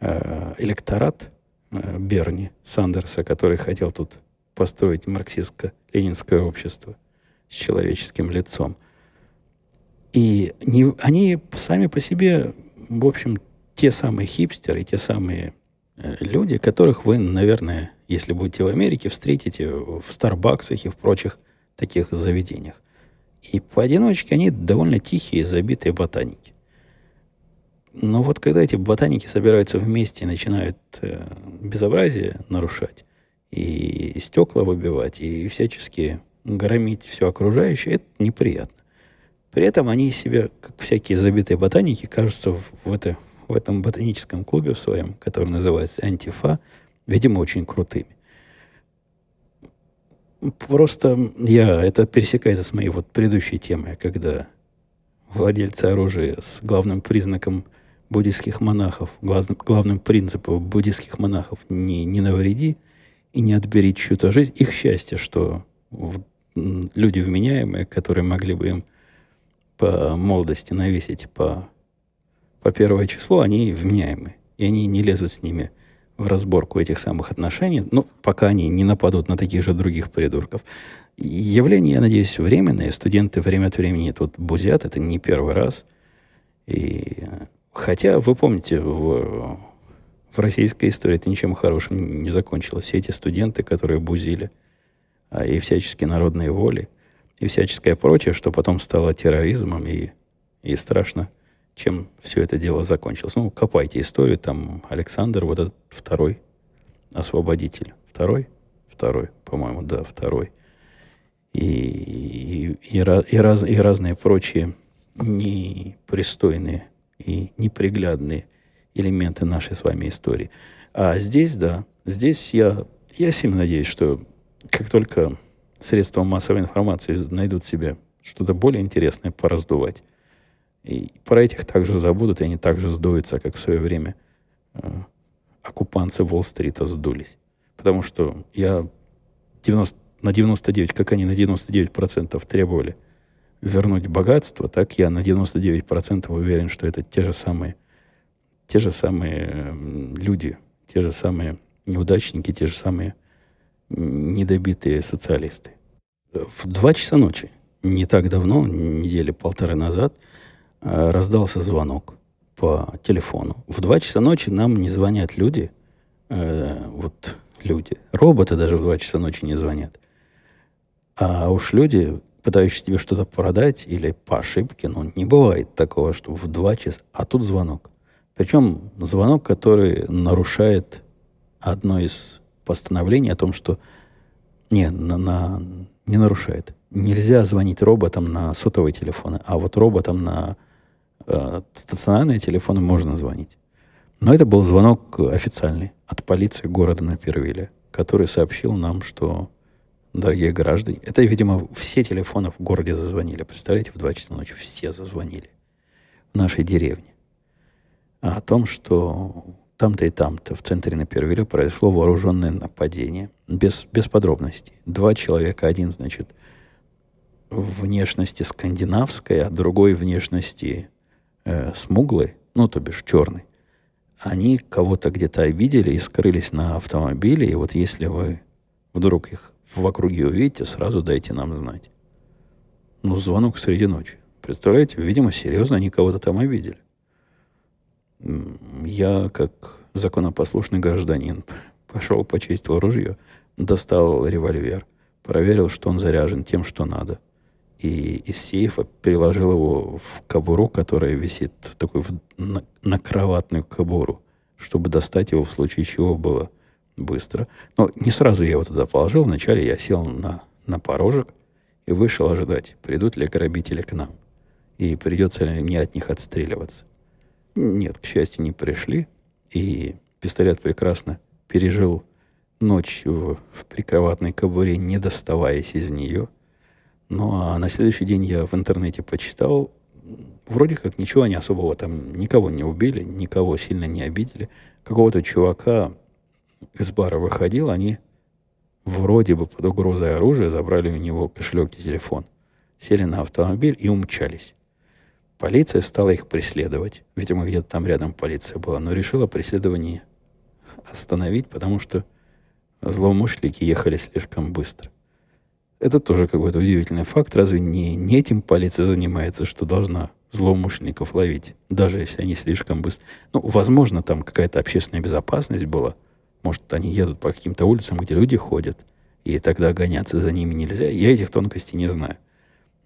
э, электорат э, Берни Сандерса, который хотел тут построить марксистско-ленинское общество – с человеческим лицом. И не, они сами по себе, в общем, те самые хипстеры, те самые э, люди, которых вы, наверное, если будете в Америке, встретите в Старбаксах и в прочих таких заведениях. И поодиночке они довольно тихие, забитые ботаники. Но вот когда эти ботаники собираются вместе и начинают э, безобразие нарушать, и стекла выбивать, и всяческие громить все окружающее, это неприятно. При этом они себя, как всякие забитые ботаники, кажутся в, это, в этом ботаническом клубе своем, который называется «Антифа», видимо, очень крутыми. Просто я, это пересекается с моей вот предыдущей темой, когда владельцы оружия с главным признаком буддийских монахов, главным, главным принципом буддийских монахов не, не навреди и не отбери чью-то жизнь. Их счастье, что люди вменяемые, которые могли бы им по молодости навесить по, по первое число, они вменяемые. И они не лезут с ними в разборку этих самых отношений, ну, пока они не нападут на таких же других придурков. Явление, я надеюсь, временное. Студенты время от времени тут бузят, это не первый раз. И хотя, вы помните, в, в российской истории это ничем хорошим не закончилось. Все эти студенты, которые бузили – а, и всяческие народные воли, и всяческое прочее, что потом стало терроризмом, и, и страшно, чем все это дело закончилось. Ну, копайте историю, там Александр, вот этот второй освободитель. Второй? Второй, по-моему, да, второй. И, и, и, и, раз, и разные прочие непристойные и неприглядные элементы нашей с вами истории. А здесь, да, здесь я, я сильно надеюсь, что как только средства массовой информации найдут себе что-то более интересное пораздувать, и про этих также забудут, и они также сдуются, как в свое время э, оккупанцы Уолл-стрита сдулись. Потому что я 90, на 99, как они на 99% требовали вернуть богатство, так я на 99% уверен, что это те же самые, те же самые люди, те же самые неудачники, те же самые недобитые социалисты. В два часа ночи, не так давно, недели полторы назад, э, раздался звонок по телефону. В два часа ночи нам не звонят люди, э, вот люди, роботы даже в два часа ночи не звонят. А уж люди, пытающиеся тебе что-то продать или по ошибке, ну, не бывает такого, что в два часа, а тут звонок. Причем звонок, который нарушает одно из постановление о том, что не, на, на, не нарушает. Нельзя звонить роботам на сотовые телефоны, а вот роботам на э, стационарные телефоны можно звонить. Но это был звонок официальный от полиции города Напервиля, который сообщил нам, что, дорогие граждане, это, видимо, все телефоны в городе зазвонили. Представляете, в 2 часа ночи все зазвонили. нашей деревни. А о том, что там-то и там-то в центре на Первиле произошло вооруженное нападение. Без, без подробностей. Два человека, один, значит, внешности скандинавской, а другой внешности э, смуглой, ну, то бишь черный. Они кого-то где-то обидели и скрылись на автомобиле. И вот если вы вдруг их в округе увидите, сразу дайте нам знать. Ну, звонок среди ночи. Представляете, видимо, серьезно они кого-то там обидели. Я, как законопослушный гражданин, пошел, почистил ружье, достал револьвер, проверил, что он заряжен тем, что надо. И из сейфа переложил его в кобуру, которая висит такой в, на, на кроватную кобуру, чтобы достать его в случае чего было быстро. Но не сразу я его туда положил. Вначале я сел на, на порожек и вышел ожидать, придут ли грабители к нам. И придется ли мне от них отстреливаться. Нет, к счастью, не пришли. И пистолет прекрасно пережил ночь в, в прикроватной кобуре, не доставаясь из нее. Ну, а на следующий день я в интернете почитал, вроде как ничего они особого там, никого не убили, никого сильно не обидели. Какого-то чувака из бара выходил, они вроде бы под угрозой оружия забрали у него кошелек и телефон, сели на автомобиль и умчались. Полиция стала их преследовать. Видимо, где-то там рядом полиция была, но решила преследование остановить, потому что злоумышленники ехали слишком быстро. Это тоже какой-то удивительный факт. Разве не, не этим полиция занимается, что должна злоумышленников ловить, даже если они слишком быстро... Ну, возможно, там какая-то общественная безопасность была. Может, они едут по каким-то улицам, где люди ходят, и тогда гоняться за ними нельзя. Я этих тонкостей не знаю.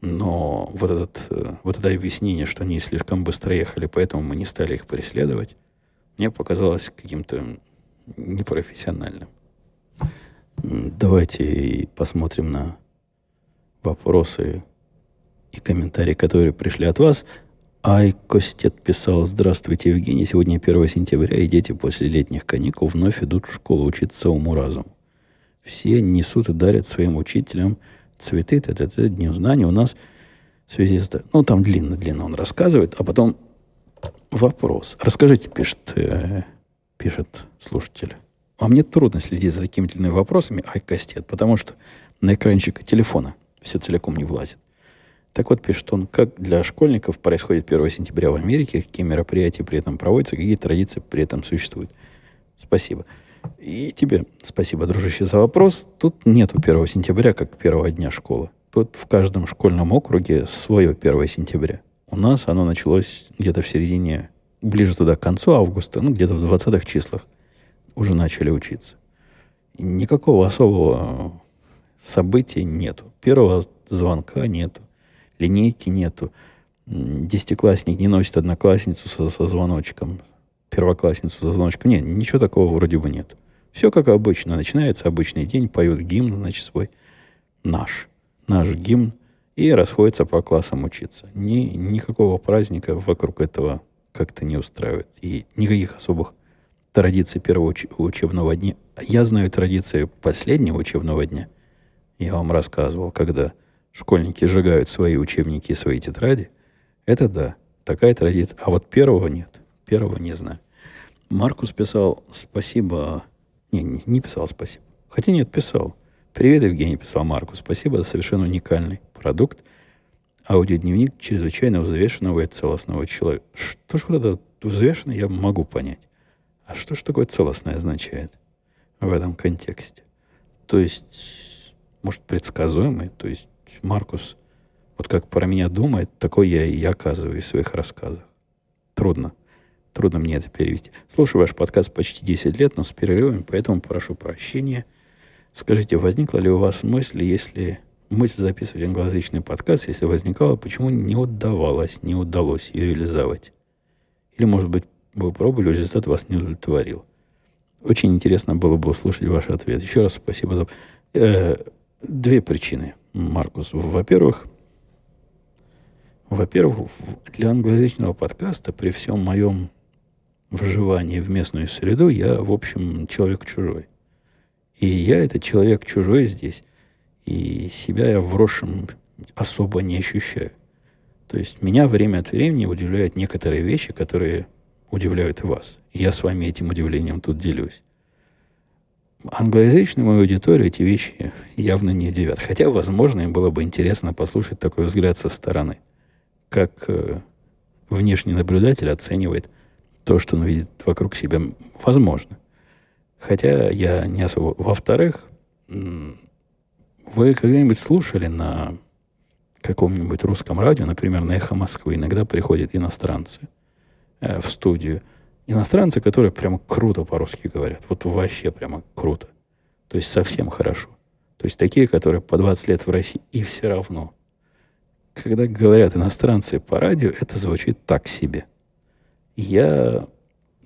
Но вот, этот, э, вот это объяснение, что они слишком быстро ехали, поэтому мы не стали их преследовать, мне показалось каким-то непрофессиональным. Давайте посмотрим на вопросы и комментарии, которые пришли от вас. Ай Костет писал, здравствуйте, Евгений, сегодня 1 сентября, и дети после летних каникул вновь идут в школу учиться уму-разуму. Все несут и дарят своим учителям цветы, это, это днем знаний. У нас в связи с... Ну, там длинно-длинно он рассказывает, а потом вопрос. Расскажите, пишет, э, пишет слушатель. А мне трудно следить за такими длинными вопросами, ай, Костет, потому что на экранчик телефона все целиком не влазит. Так вот, пишет он, как для школьников происходит 1 сентября в Америке, какие мероприятия при этом проводятся, какие традиции при этом существуют. Спасибо. И тебе спасибо, дружище, за вопрос. Тут нету 1 сентября как первого дня школы. Тут в каждом школьном округе свое 1 сентября. У нас оно началось где-то в середине, ближе туда к концу августа, ну, где-то в 20-х числах уже начали учиться. Никакого особого событий нету. Первого звонка нету линейки нету. Десятиклассник не носит одноклассницу со, со звоночком, первоклассницу со звоночком. Нет, ничего такого вроде бы нет. Все как обычно. Начинается обычный день, поют гимн, значит, свой наш. Наш гимн. И расходятся по классам учиться. Ни, никакого праздника вокруг этого как-то не устраивает. И никаких особых традиций первого уч- учебного дня. Я знаю традиции последнего учебного дня. Я вам рассказывал, когда школьники сжигают свои учебники и свои тетради, это да, такая традиция. А вот первого нет. Первого не знаю. Маркус писал спасибо. Не, не, не писал спасибо. Хотя нет, писал. Привет, Евгений, писал Маркус. Спасибо за совершенно уникальный продукт. Аудиодневник чрезвычайно взвешенного и целостного человека. Что ж вот это взвешенное, я могу понять. А что ж такое целостное означает в этом контексте? То есть, может, предсказуемый? То есть, Маркус, вот как про меня думает, такой я и оказываю в своих рассказах. Трудно. Трудно мне это перевести. Слушаю ваш подкаст почти 10 лет, но с перерывами, поэтому прошу прощения. Скажите, возникла ли у вас мысль, если мысль записывать англоязычный подкаст, если возникала, почему не удавалось, не удалось ее реализовать? Или, может быть, вы пробовали, результат вас не удовлетворил? Очень интересно было бы услышать ваш ответ. Еще раз спасибо за... Э, две причины – Маркус. Во-первых, во-первых, для англоязычного подкаста при всем моем вживании в местную среду я, в общем, человек чужой. И я этот человек чужой здесь, и себя я вросшим особо не ощущаю. То есть меня время от времени удивляют некоторые вещи, которые удивляют вас. И я с вами этим удивлением тут делюсь. Англоязычную мою аудиторию эти вещи явно не удивят. Хотя, возможно, им было бы интересно послушать такой взгляд со стороны. Как э, внешний наблюдатель оценивает то, что он видит вокруг себя. Возможно. Хотя я не особо... Во-вторых, вы когда-нибудь слушали на каком-нибудь русском радио, например, на «Эхо Москвы», иногда приходят иностранцы э, в студию. Иностранцы, которые прямо круто по-русски говорят. Вот вообще прямо круто. То есть совсем хорошо. То есть такие, которые по 20 лет в России, и все равно. Когда говорят иностранцы по радио, это звучит так себе. Я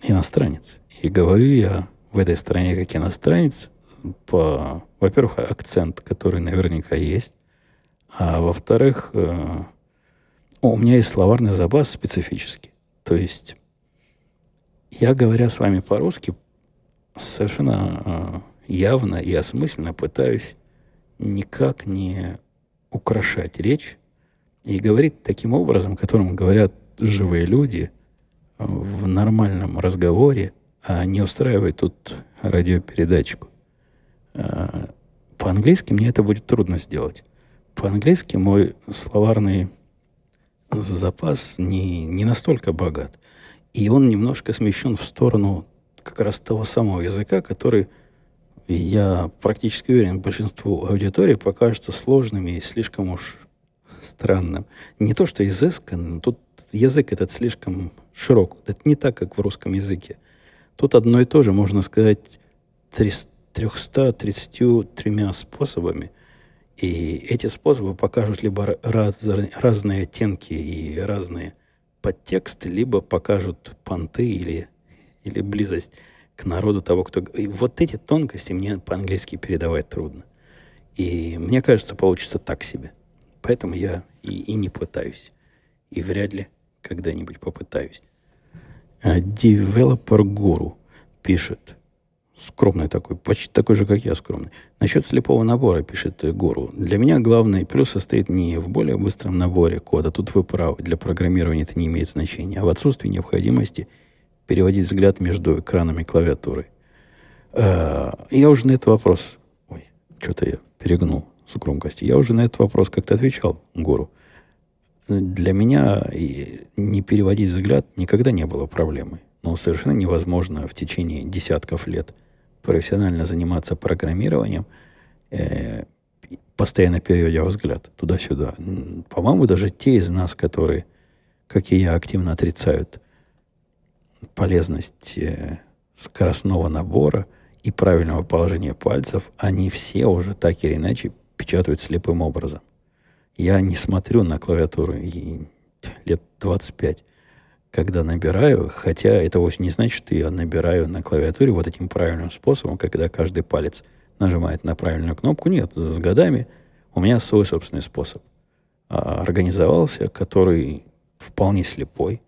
иностранец. И говорю я в этой стране как иностранец по, во-первых, акцент, который наверняка есть, а во-вторых, э, у меня есть словарный запас специфический. То есть я, говоря с вами по-русски, совершенно э, явно и осмысленно пытаюсь никак не украшать речь и говорить таким образом, которым говорят живые люди в нормальном разговоре, а не устраивать тут радиопередачку. Э, по-английски мне это будет трудно сделать. По-английски мой словарный запас не, не настолько богат. И он немножко смещен в сторону как раз того самого языка, который, я практически уверен, большинству аудитории покажется сложным и слишком уж странным. Не то, что изысканным, тут язык этот слишком широк. Это не так, как в русском языке. Тут одно и то же, можно сказать, 300 333 способами. И эти способы покажут либо раз, разные оттенки и разные подтексты, либо покажут понты или, или близость к народу того, кто... И вот эти тонкости мне по-английски передавать трудно. И мне кажется, получится так себе. Поэтому я и, и не пытаюсь. И вряд ли когда-нибудь попытаюсь. Developer Guru пишет. Скромный такой, почти такой же, как я, скромный. Насчет слепого набора, пишет Гуру. Для меня главный плюс состоит не в более быстром наборе кода, тут вы правы, для программирования это не имеет значения, а в отсутствии необходимости переводить взгляд между экранами клавиатуры. Э, я уже на этот вопрос... Ой, что-то я перегнул с громкостью. Я уже на этот вопрос как-то отвечал Гуру. Для меня не переводить взгляд никогда не было проблемой. Но совершенно невозможно в течение десятков лет – профессионально заниматься программированием, э, постоянно переводя взгляд туда-сюда. По-моему, даже те из нас, которые, как и я, активно отрицают полезность э, скоростного набора и правильного положения пальцев, они все уже так или иначе печатают слепым образом. Я не смотрю на клавиатуру и лет 25 когда набираю, хотя это вовсе не значит, что я набираю на клавиатуре вот этим правильным способом, когда каждый палец нажимает на правильную кнопку. Нет, с годами у меня свой собственный способ а, организовался, который вполне слепой,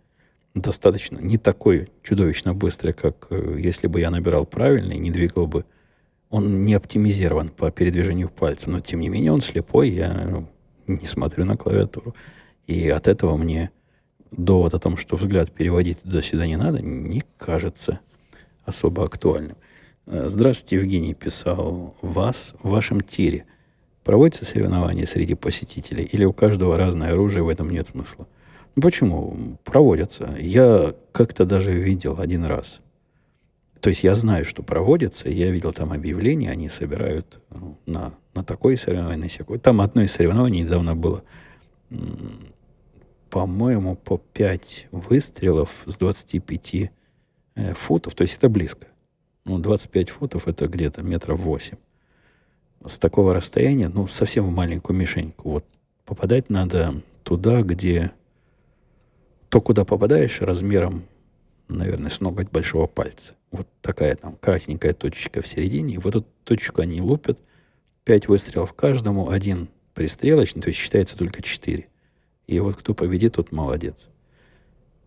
достаточно не такой чудовищно быстрый, как э, если бы я набирал правильно и не двигал бы. Он не оптимизирован по передвижению пальцем, но тем не менее он слепой, я не смотрю на клавиатуру. И от этого мне довод о том, что взгляд переводить туда-сюда не надо, не кажется особо актуальным. Э, здравствуйте, Евгений писал. Вас в вашем тире проводятся соревнования среди посетителей или у каждого разное оружие, в этом нет смысла? Ну, почему? Проводятся. Я как-то даже видел один раз. То есть я знаю, что проводятся, я видел там объявления, они собирают ну, на, на такое соревнование, на всякое. Там одно из соревнований недавно было по-моему, по 5 выстрелов с 25 э, футов, то есть это близко. Ну, 25 футов это где-то метров 8. С такого расстояния, ну, совсем в маленькую мишеньку. Вот попадать надо туда, где то, куда попадаешь, размером, наверное, с ноготь большого пальца. Вот такая там красненькая точечка в середине. И в эту точку они лупят. Пять выстрелов каждому, один пристрелочный, то есть считается только четыре. И вот кто победит, тот молодец.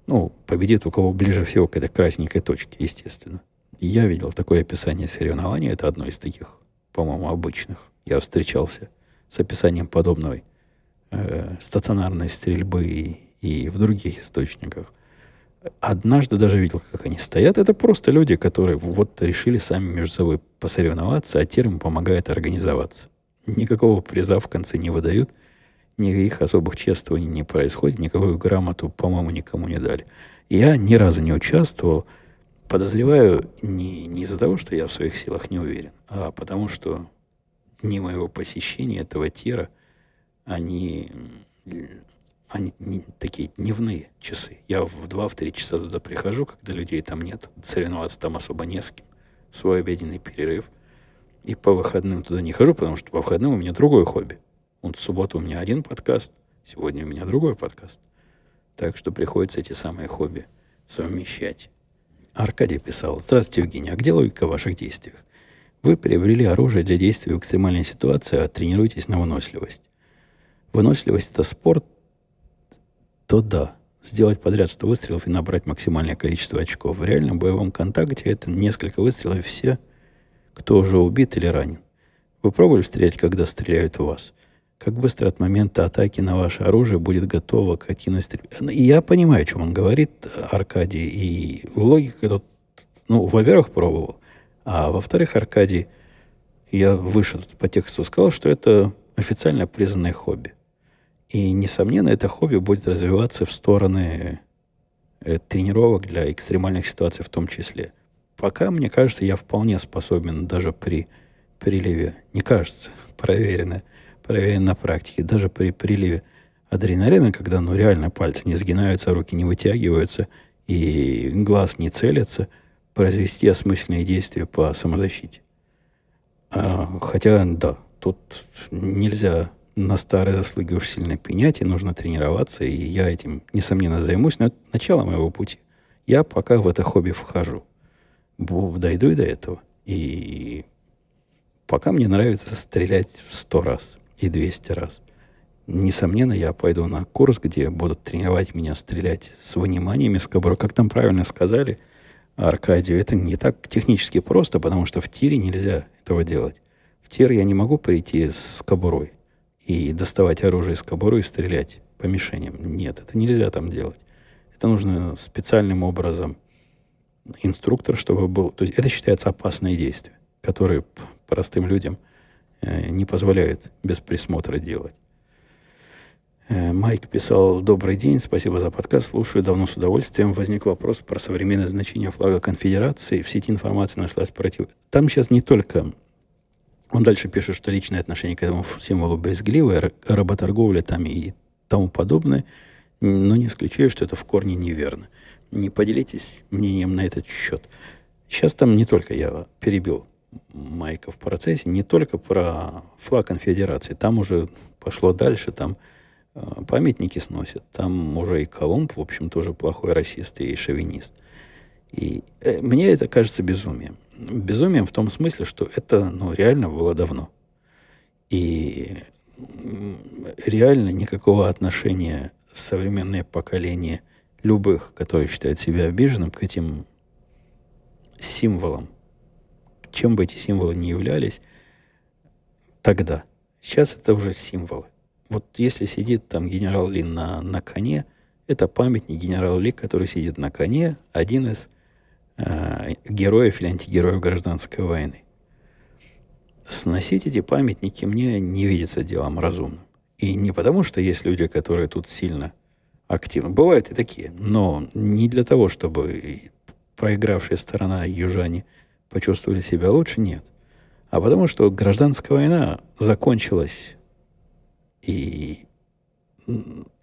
Ну, победит у кого ближе всего к этой красненькой точке, естественно. Я видел такое описание соревнования. Это одно из таких, по-моему, обычных. Я встречался с описанием подобной э, стационарной стрельбы и, и в других источниках. Однажды даже видел, как они стоят. Это просто люди, которые вот решили сами между собой посоревноваться, а терм помогает организоваться. Никакого приза в конце не выдают, никаких особых чествований не происходит, никакую грамоту, по-моему, никому не дали. Я ни разу не участвовал, подозреваю, не, не из-за того, что я в своих силах не уверен, а потому что дни моего посещения этого тира, они они не, такие дневные часы. Я в 2-3 часа туда прихожу, когда людей там нет. Соревноваться там особо не с кем. Свой обеденный перерыв. И по выходным туда не хожу, потому что по выходным у меня другое хобби. Вот в субботу у меня один подкаст, сегодня у меня другой подкаст. Так что приходится эти самые хобби совмещать. Аркадий писал. Здравствуйте, Евгений. А где логика в ваших действиях? Вы приобрели оружие для действия в экстремальной ситуации, а тренируетесь на выносливость. Выносливость – это спорт, то да, сделать подряд 100 выстрелов и набрать максимальное количество очков. В реальном боевом контакте это несколько выстрелов и все, кто уже убит или ранен. Вы пробовали стрелять, когда стреляют в вас? Как быстро от момента атаки на ваше оружие будет готово к активной стрельбе? Ну, я понимаю, о чем он говорит, Аркадий, и логика тут, ну, во-первых, пробовал, а во-вторых, Аркадий, я выше тут по тексту сказал, что это официально признанное хобби. И, несомненно, это хобби будет развиваться в стороны э, тренировок для экстремальных ситуаций в том числе. Пока, мне кажется, я вполне способен даже при приливе, не кажется, проверено, проверено на практике, даже при приливе адреналина, когда ну, реально пальцы не сгинаются, руки не вытягиваются и глаз не целится, произвести осмысленные действия по самозащите. А, хотя, да, тут нельзя на старые заслуги уж сильно пенять, и нужно тренироваться, и я этим, несомненно, займусь, но это начало моего пути. Я пока в это хобби вхожу. Дойду и до этого. И пока мне нравится стрелять в сто раз и 200 раз. Несомненно, я пойду на курс, где будут тренировать меня стрелять с выниманиями с кобуры. Как там правильно сказали, Аркадию, это не так технически просто, потому что в тире нельзя этого делать. В тир я не могу прийти с кобурой и доставать оружие из кобуры и стрелять по мишеням. Нет, это нельзя там делать. Это нужно специальным образом инструктор, чтобы был... То есть это считается опасное действие, которое простым людям не позволяют без присмотра делать. Э, Майк писал «Добрый день, спасибо за подкаст, слушаю давно с удовольствием. Возник вопрос про современное значение флага конфедерации. В сети информация нашлась против... Там сейчас не только он дальше пишет, что личное отношение к этому символу брезгливое, работорговля там и тому подобное, но не исключаю, что это в корне неверно. Не поделитесь мнением на этот счет. Сейчас там не только я перебил Майка в процессе, не только про флаг конфедерации, там уже пошло дальше, там э, памятники сносят, там уже и Колумб, в общем, тоже плохой расист и шовинист. И э, мне это кажется безумием безумием в том смысле, что это ну, реально было давно. И реально никакого отношения современное поколение любых, которые считают себя обиженным, к этим символам, чем бы эти символы ни являлись, тогда. Сейчас это уже символы. Вот если сидит там генерал Ли на, на коне, это памятник генералу Ли, который сидит на коне, один из э, героев или антигероев гражданской войны. Сносить эти памятники мне не видится делом разумным. И не потому, что есть люди, которые тут сильно активны. Бывают и такие, но не для того, чтобы проигравшая сторона южане почувствовали себя лучше, нет. А потому что гражданская война закончилась, и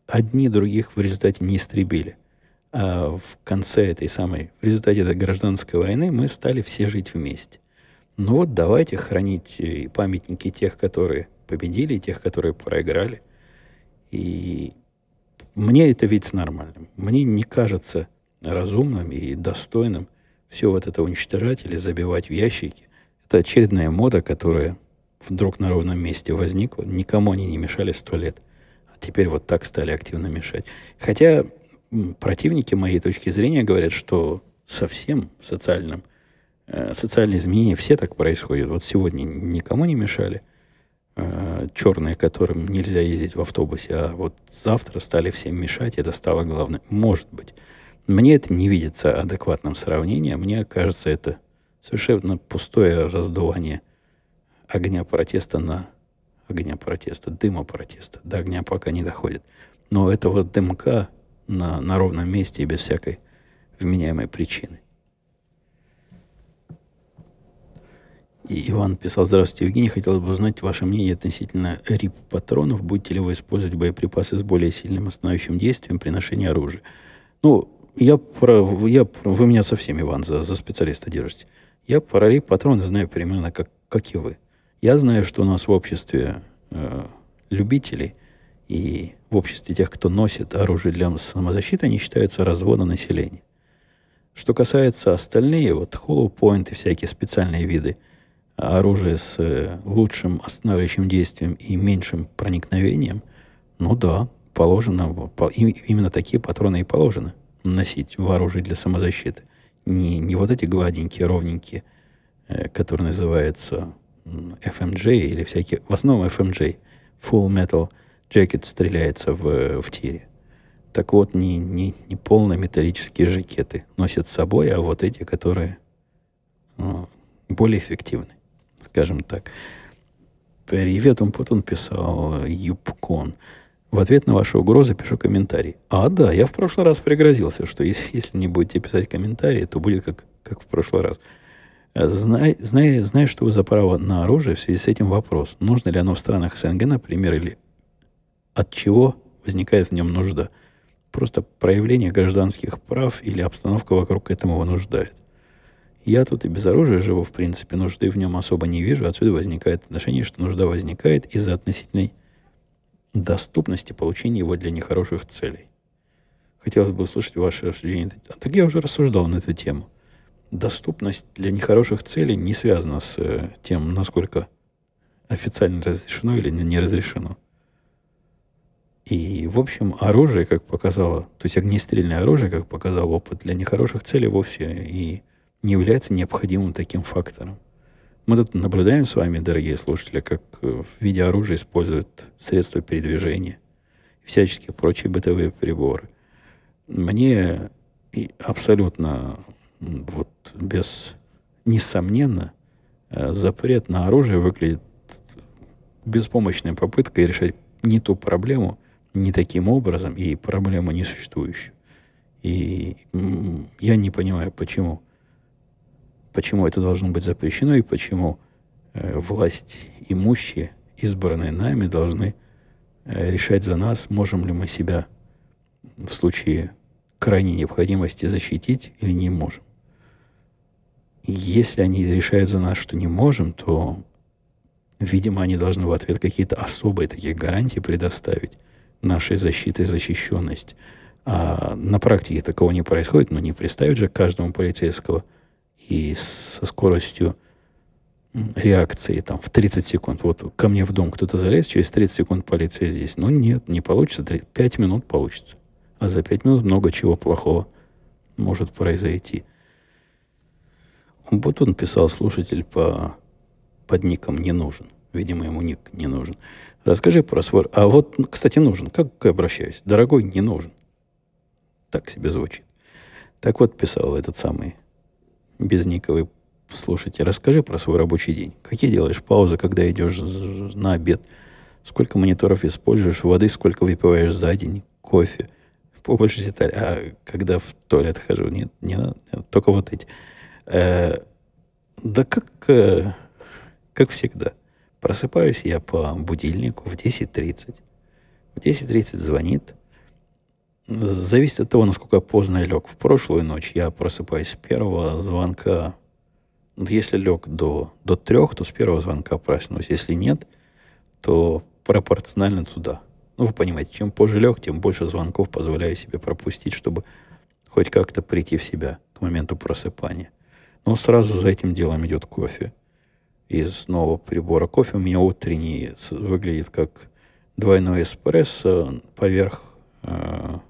одни других в результате не истребили – а в конце этой самой, в результате этой гражданской войны мы стали все жить вместе. Ну вот давайте хранить э, памятники тех, которые победили, и тех, которые проиграли. И мне это видится нормальным. Мне не кажется разумным и достойным все вот это уничтожать или забивать в ящики. Это очередная мода, которая вдруг на ровном месте возникла. Никому они не мешали сто лет. А теперь вот так стали активно мешать. Хотя противники моей точки зрения говорят, что совсем социальным, э, социальные изменения все так происходят. Вот сегодня никому не мешали. Э, черные, которым нельзя ездить в автобусе, а вот завтра стали всем мешать, это стало главным. Может быть. Мне это не видится адекватным сравнением. Мне кажется, это совершенно пустое раздувание огня протеста на огня протеста, дыма протеста. До огня пока не доходит. Но этого дымка на, на ровном месте и без всякой вменяемой причины. И Иван писал, здравствуйте, Евгений, хотел бы узнать ваше мнение относительно РИП-патронов. Будете ли вы использовать боеприпасы с более сильным остановящим действием при ношении оружия? Ну, я про, я, вы меня совсем, Иван, за, за специалиста держите. Я про РИП-патроны знаю примерно как, как и вы. Я знаю, что у нас в обществе э, любителей и в обществе тех, кто носит оружие для самозащиты, они считаются разводом населения. Что касается остальные, вот Hollow Point и всякие специальные виды – оружие с э, лучшим останавливающим действием и меньшим проникновением, ну да, положено, именно такие патроны и положено носить в для самозащиты. Не, не вот эти гладенькие, ровненькие, э, которые называются FMJ или всякие, в основном FMJ, Full Metal Jacket стреляется в, в тире. Так вот, не, не, не полные металлические жакеты носят с собой, а вот эти, которые ну, более эффективны скажем так. Привет, он писал Юбкон. В ответ на ваши угрозы пишу комментарий. А, да, я в прошлый раз пригрозился, что если, если не будете писать комментарии, то будет как, как в прошлый раз. Зная, зная, зная, что вы за право на оружие, в связи с этим вопрос, нужно ли оно в странах СНГ, например, или от чего возникает в нем нужда. Просто проявление гражданских прав или обстановка вокруг этого вынуждает. Я тут и без оружия живу, в принципе, нужды в нем особо не вижу. Отсюда возникает отношение, что нужда возникает из-за относительной доступности получения его для нехороших целей. Хотелось бы услышать ваше рассуждение. А так я уже рассуждал на эту тему. Доступность для нехороших целей не связана с э, тем, насколько официально разрешено или не разрешено. И, в общем, оружие, как показало, то есть огнестрельное оружие, как показал опыт, для нехороших целей вовсе и не является необходимым таким фактором. Мы тут наблюдаем с вами, дорогие слушатели, как э, в виде оружия используют средства передвижения и всяческие прочие бытовые приборы. Мне абсолютно вот без несомненно э, запрет на оружие выглядит беспомощной попыткой решать не ту проблему, не таким образом, и проблему несуществующую. И я не понимаю, почему почему это должно быть запрещено и почему э, власть имущие, избранные нами, должны э, решать за нас, можем ли мы себя в случае крайней необходимости защитить или не можем. Если они решают за нас, что не можем, то, видимо, они должны в ответ какие-то особые такие гарантии предоставить нашей защиты и защищенность. А на практике такого не происходит, но не представить же каждому полицейского – и со скоростью реакции там, в 30 секунд. Вот ко мне в дом кто-то залез, через 30 секунд полиция здесь. Но нет, не получится. 5 минут получится. А за 5 минут много чего плохого может произойти. Вот он писал, слушатель по, под ником не нужен. Видимо, ему ник не нужен. Расскажи про свой... А вот, кстати, нужен. Как я обращаюсь? Дорогой, не нужен. Так себе звучит. Так вот писал этот самый безниковый слушайте, расскажи про свой рабочий день. Какие делаешь паузы, когда идешь на обед? Сколько мониторов используешь? Воды сколько выпиваешь за день? Кофе? Побольше деталей. А когда в туалет хожу? Нет, не надо. Только вот эти. Э, да как, э, как всегда. Просыпаюсь я по будильнику в 10.30. В 10.30 звонит Зависит от того, насколько поздно я лег. В прошлую ночь я просыпаюсь с первого звонка. Если лег до, до трех, то с первого звонка проснусь. Если нет, то пропорционально туда. Ну, вы понимаете, чем позже лег, тем больше звонков позволяю себе пропустить, чтобы хоть как-то прийти в себя к моменту просыпания. Но сразу за этим делом идет кофе. Из нового прибора кофе у меня утренний выглядит как двойной эспрессо поверх э,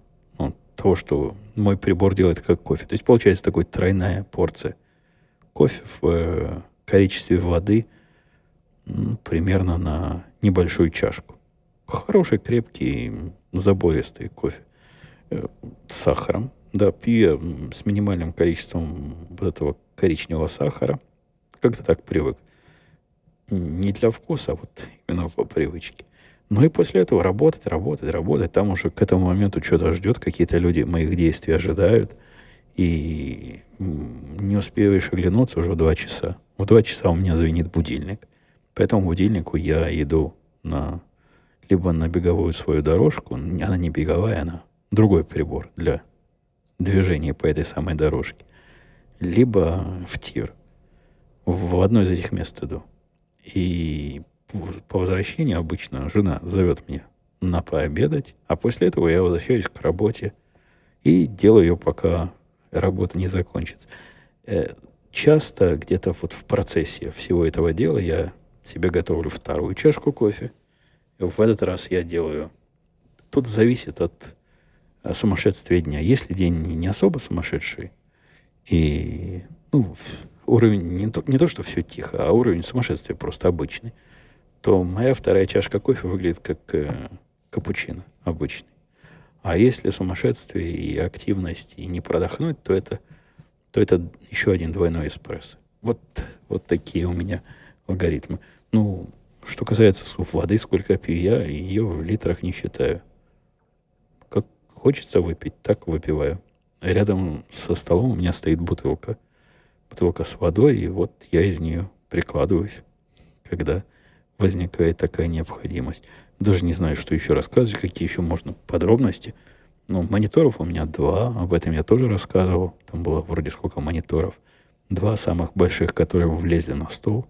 того, что мой прибор делает как кофе. То есть получается такой тройная порция кофе в э, количестве воды примерно на небольшую чашку. Хороший, крепкий, забористый кофе э, с сахаром. Да, пью я с минимальным количеством вот этого коричневого сахара. Как-то так привык. Не для вкуса, а вот именно по привычке. Ну и после этого работать, работать, работать. Там уже к этому моменту что-то ждет, какие-то люди моих действий ожидают. И не успеешь оглянуться уже в два часа. В два часа у меня звенит будильник. По этому будильнику я иду на либо на беговую свою дорожку, она не беговая, она другой прибор для движения по этой самой дорожке, либо в тир. В одно из этих мест иду. И по возвращению обычно жена зовет меня на пообедать, а после этого я возвращаюсь к работе и делаю ее, пока работа не закончится. Э, часто где-то вот в процессе всего этого дела я себе готовлю вторую чашку кофе. В этот раз я делаю... Тут зависит от э, сумасшествия дня. Если день не особо сумасшедший, и ну, уровень не то, не то, что все тихо, а уровень сумасшествия просто обычный, то моя вторая чашка кофе выглядит как э, капучино обычный. А если сумасшествие и активность, и не продохнуть, то это, то это еще один двойной эспрессо. Вот, вот такие у меня алгоритмы. Ну, что касается воды, сколько пью я, ее в литрах не считаю. Как хочется выпить, так выпиваю. Рядом со столом у меня стоит бутылка. Бутылка с водой, и вот я из нее прикладываюсь, когда возникает такая необходимость. Даже не знаю, что еще рассказывать, какие еще можно подробности. Ну, мониторов у меня два, об этом я тоже рассказывал. Там было вроде сколько мониторов. Два самых больших, которые влезли на стол.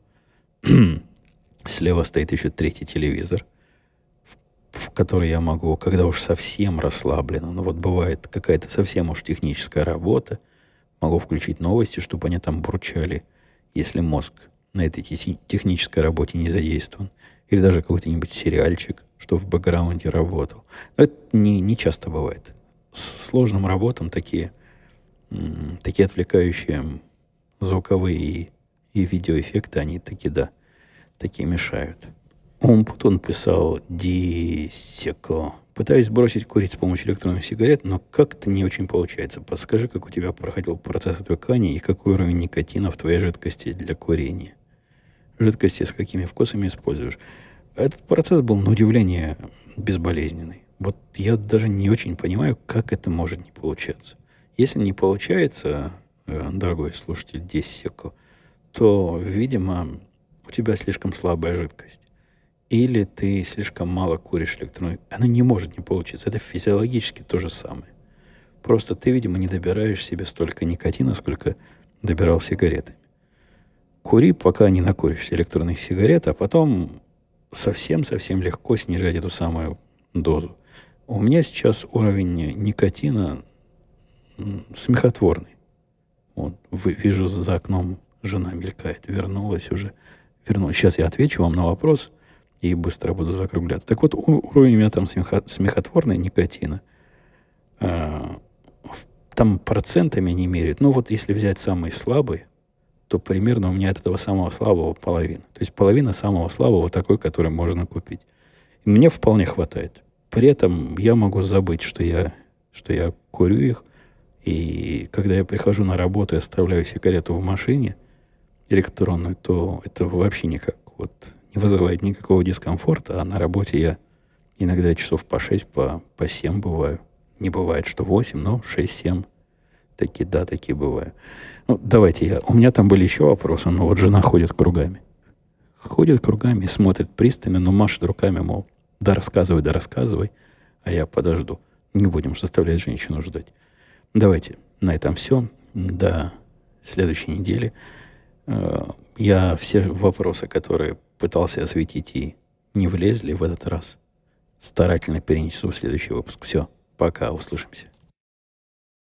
Слева стоит еще третий телевизор, в который я могу, когда уж совсем расслаблено, ну вот бывает какая-то совсем уж техническая работа, могу включить новости, чтобы они там бурчали, если мозг на этой технической работе не задействован. Или даже какой-нибудь сериальчик, что в бэкграунде работал. Но это не, не часто бывает. С сложным работам такие, такие отвлекающие звуковые и, и видеоэффекты, они такие, да, такие мешают. Умпутун писал «Дисеко». Пытаюсь бросить курить с помощью электронных сигарет, но как-то не очень получается. Подскажи, как у тебя проходил процесс отвыкания и какой уровень никотина в твоей жидкости для курения. Жидкости с какими вкусами используешь. Этот процесс был, на удивление, безболезненный. Вот я даже не очень понимаю, как это может не получаться. Если не получается, э, дорогой слушатель, Дисеко, то, видимо, у тебя слишком слабая жидкость. Или ты слишком мало куришь электронную. Она не может не получиться. Это физиологически то же самое. Просто ты, видимо, не добираешь себе столько никотина, сколько добирал сигареты. Кури, пока не накуришься электронных сигарет, а потом совсем-совсем легко снижать эту самую дозу. У меня сейчас уровень никотина смехотворный. Вот, вижу за окном, жена мелькает, вернулась уже верну. Сейчас я отвечу вам на вопрос и быстро буду закругляться. Так вот, уровень у меня там смехо, смехотворный никотина. А, там процентами не меряют. Но вот если взять самый слабый, то примерно у меня от этого самого слабого половина. То есть половина самого слабого такой, который можно купить. И мне вполне хватает. При этом я могу забыть, что я, что я курю их. И когда я прихожу на работу и оставляю сигарету в машине – электронную, то это вообще никак вот вызывает никакого дискомфорта, а на работе я иногда часов по 6, по, по 7 бываю. Не бывает, что 8, но 6-7. Такие, да, такие бывают. Ну, давайте я... У меня там были еще вопросы, но вот жена ходит кругами. Ходит кругами, смотрит пристально, но машет руками, мол, да рассказывай, да рассказывай, а я подожду. Не будем заставлять женщину ждать. Давайте на этом все. До следующей недели. Э, я все вопросы, которые пытался осветить и не влезли в этот раз, старательно перенесу в следующий выпуск. Все, пока, услышимся.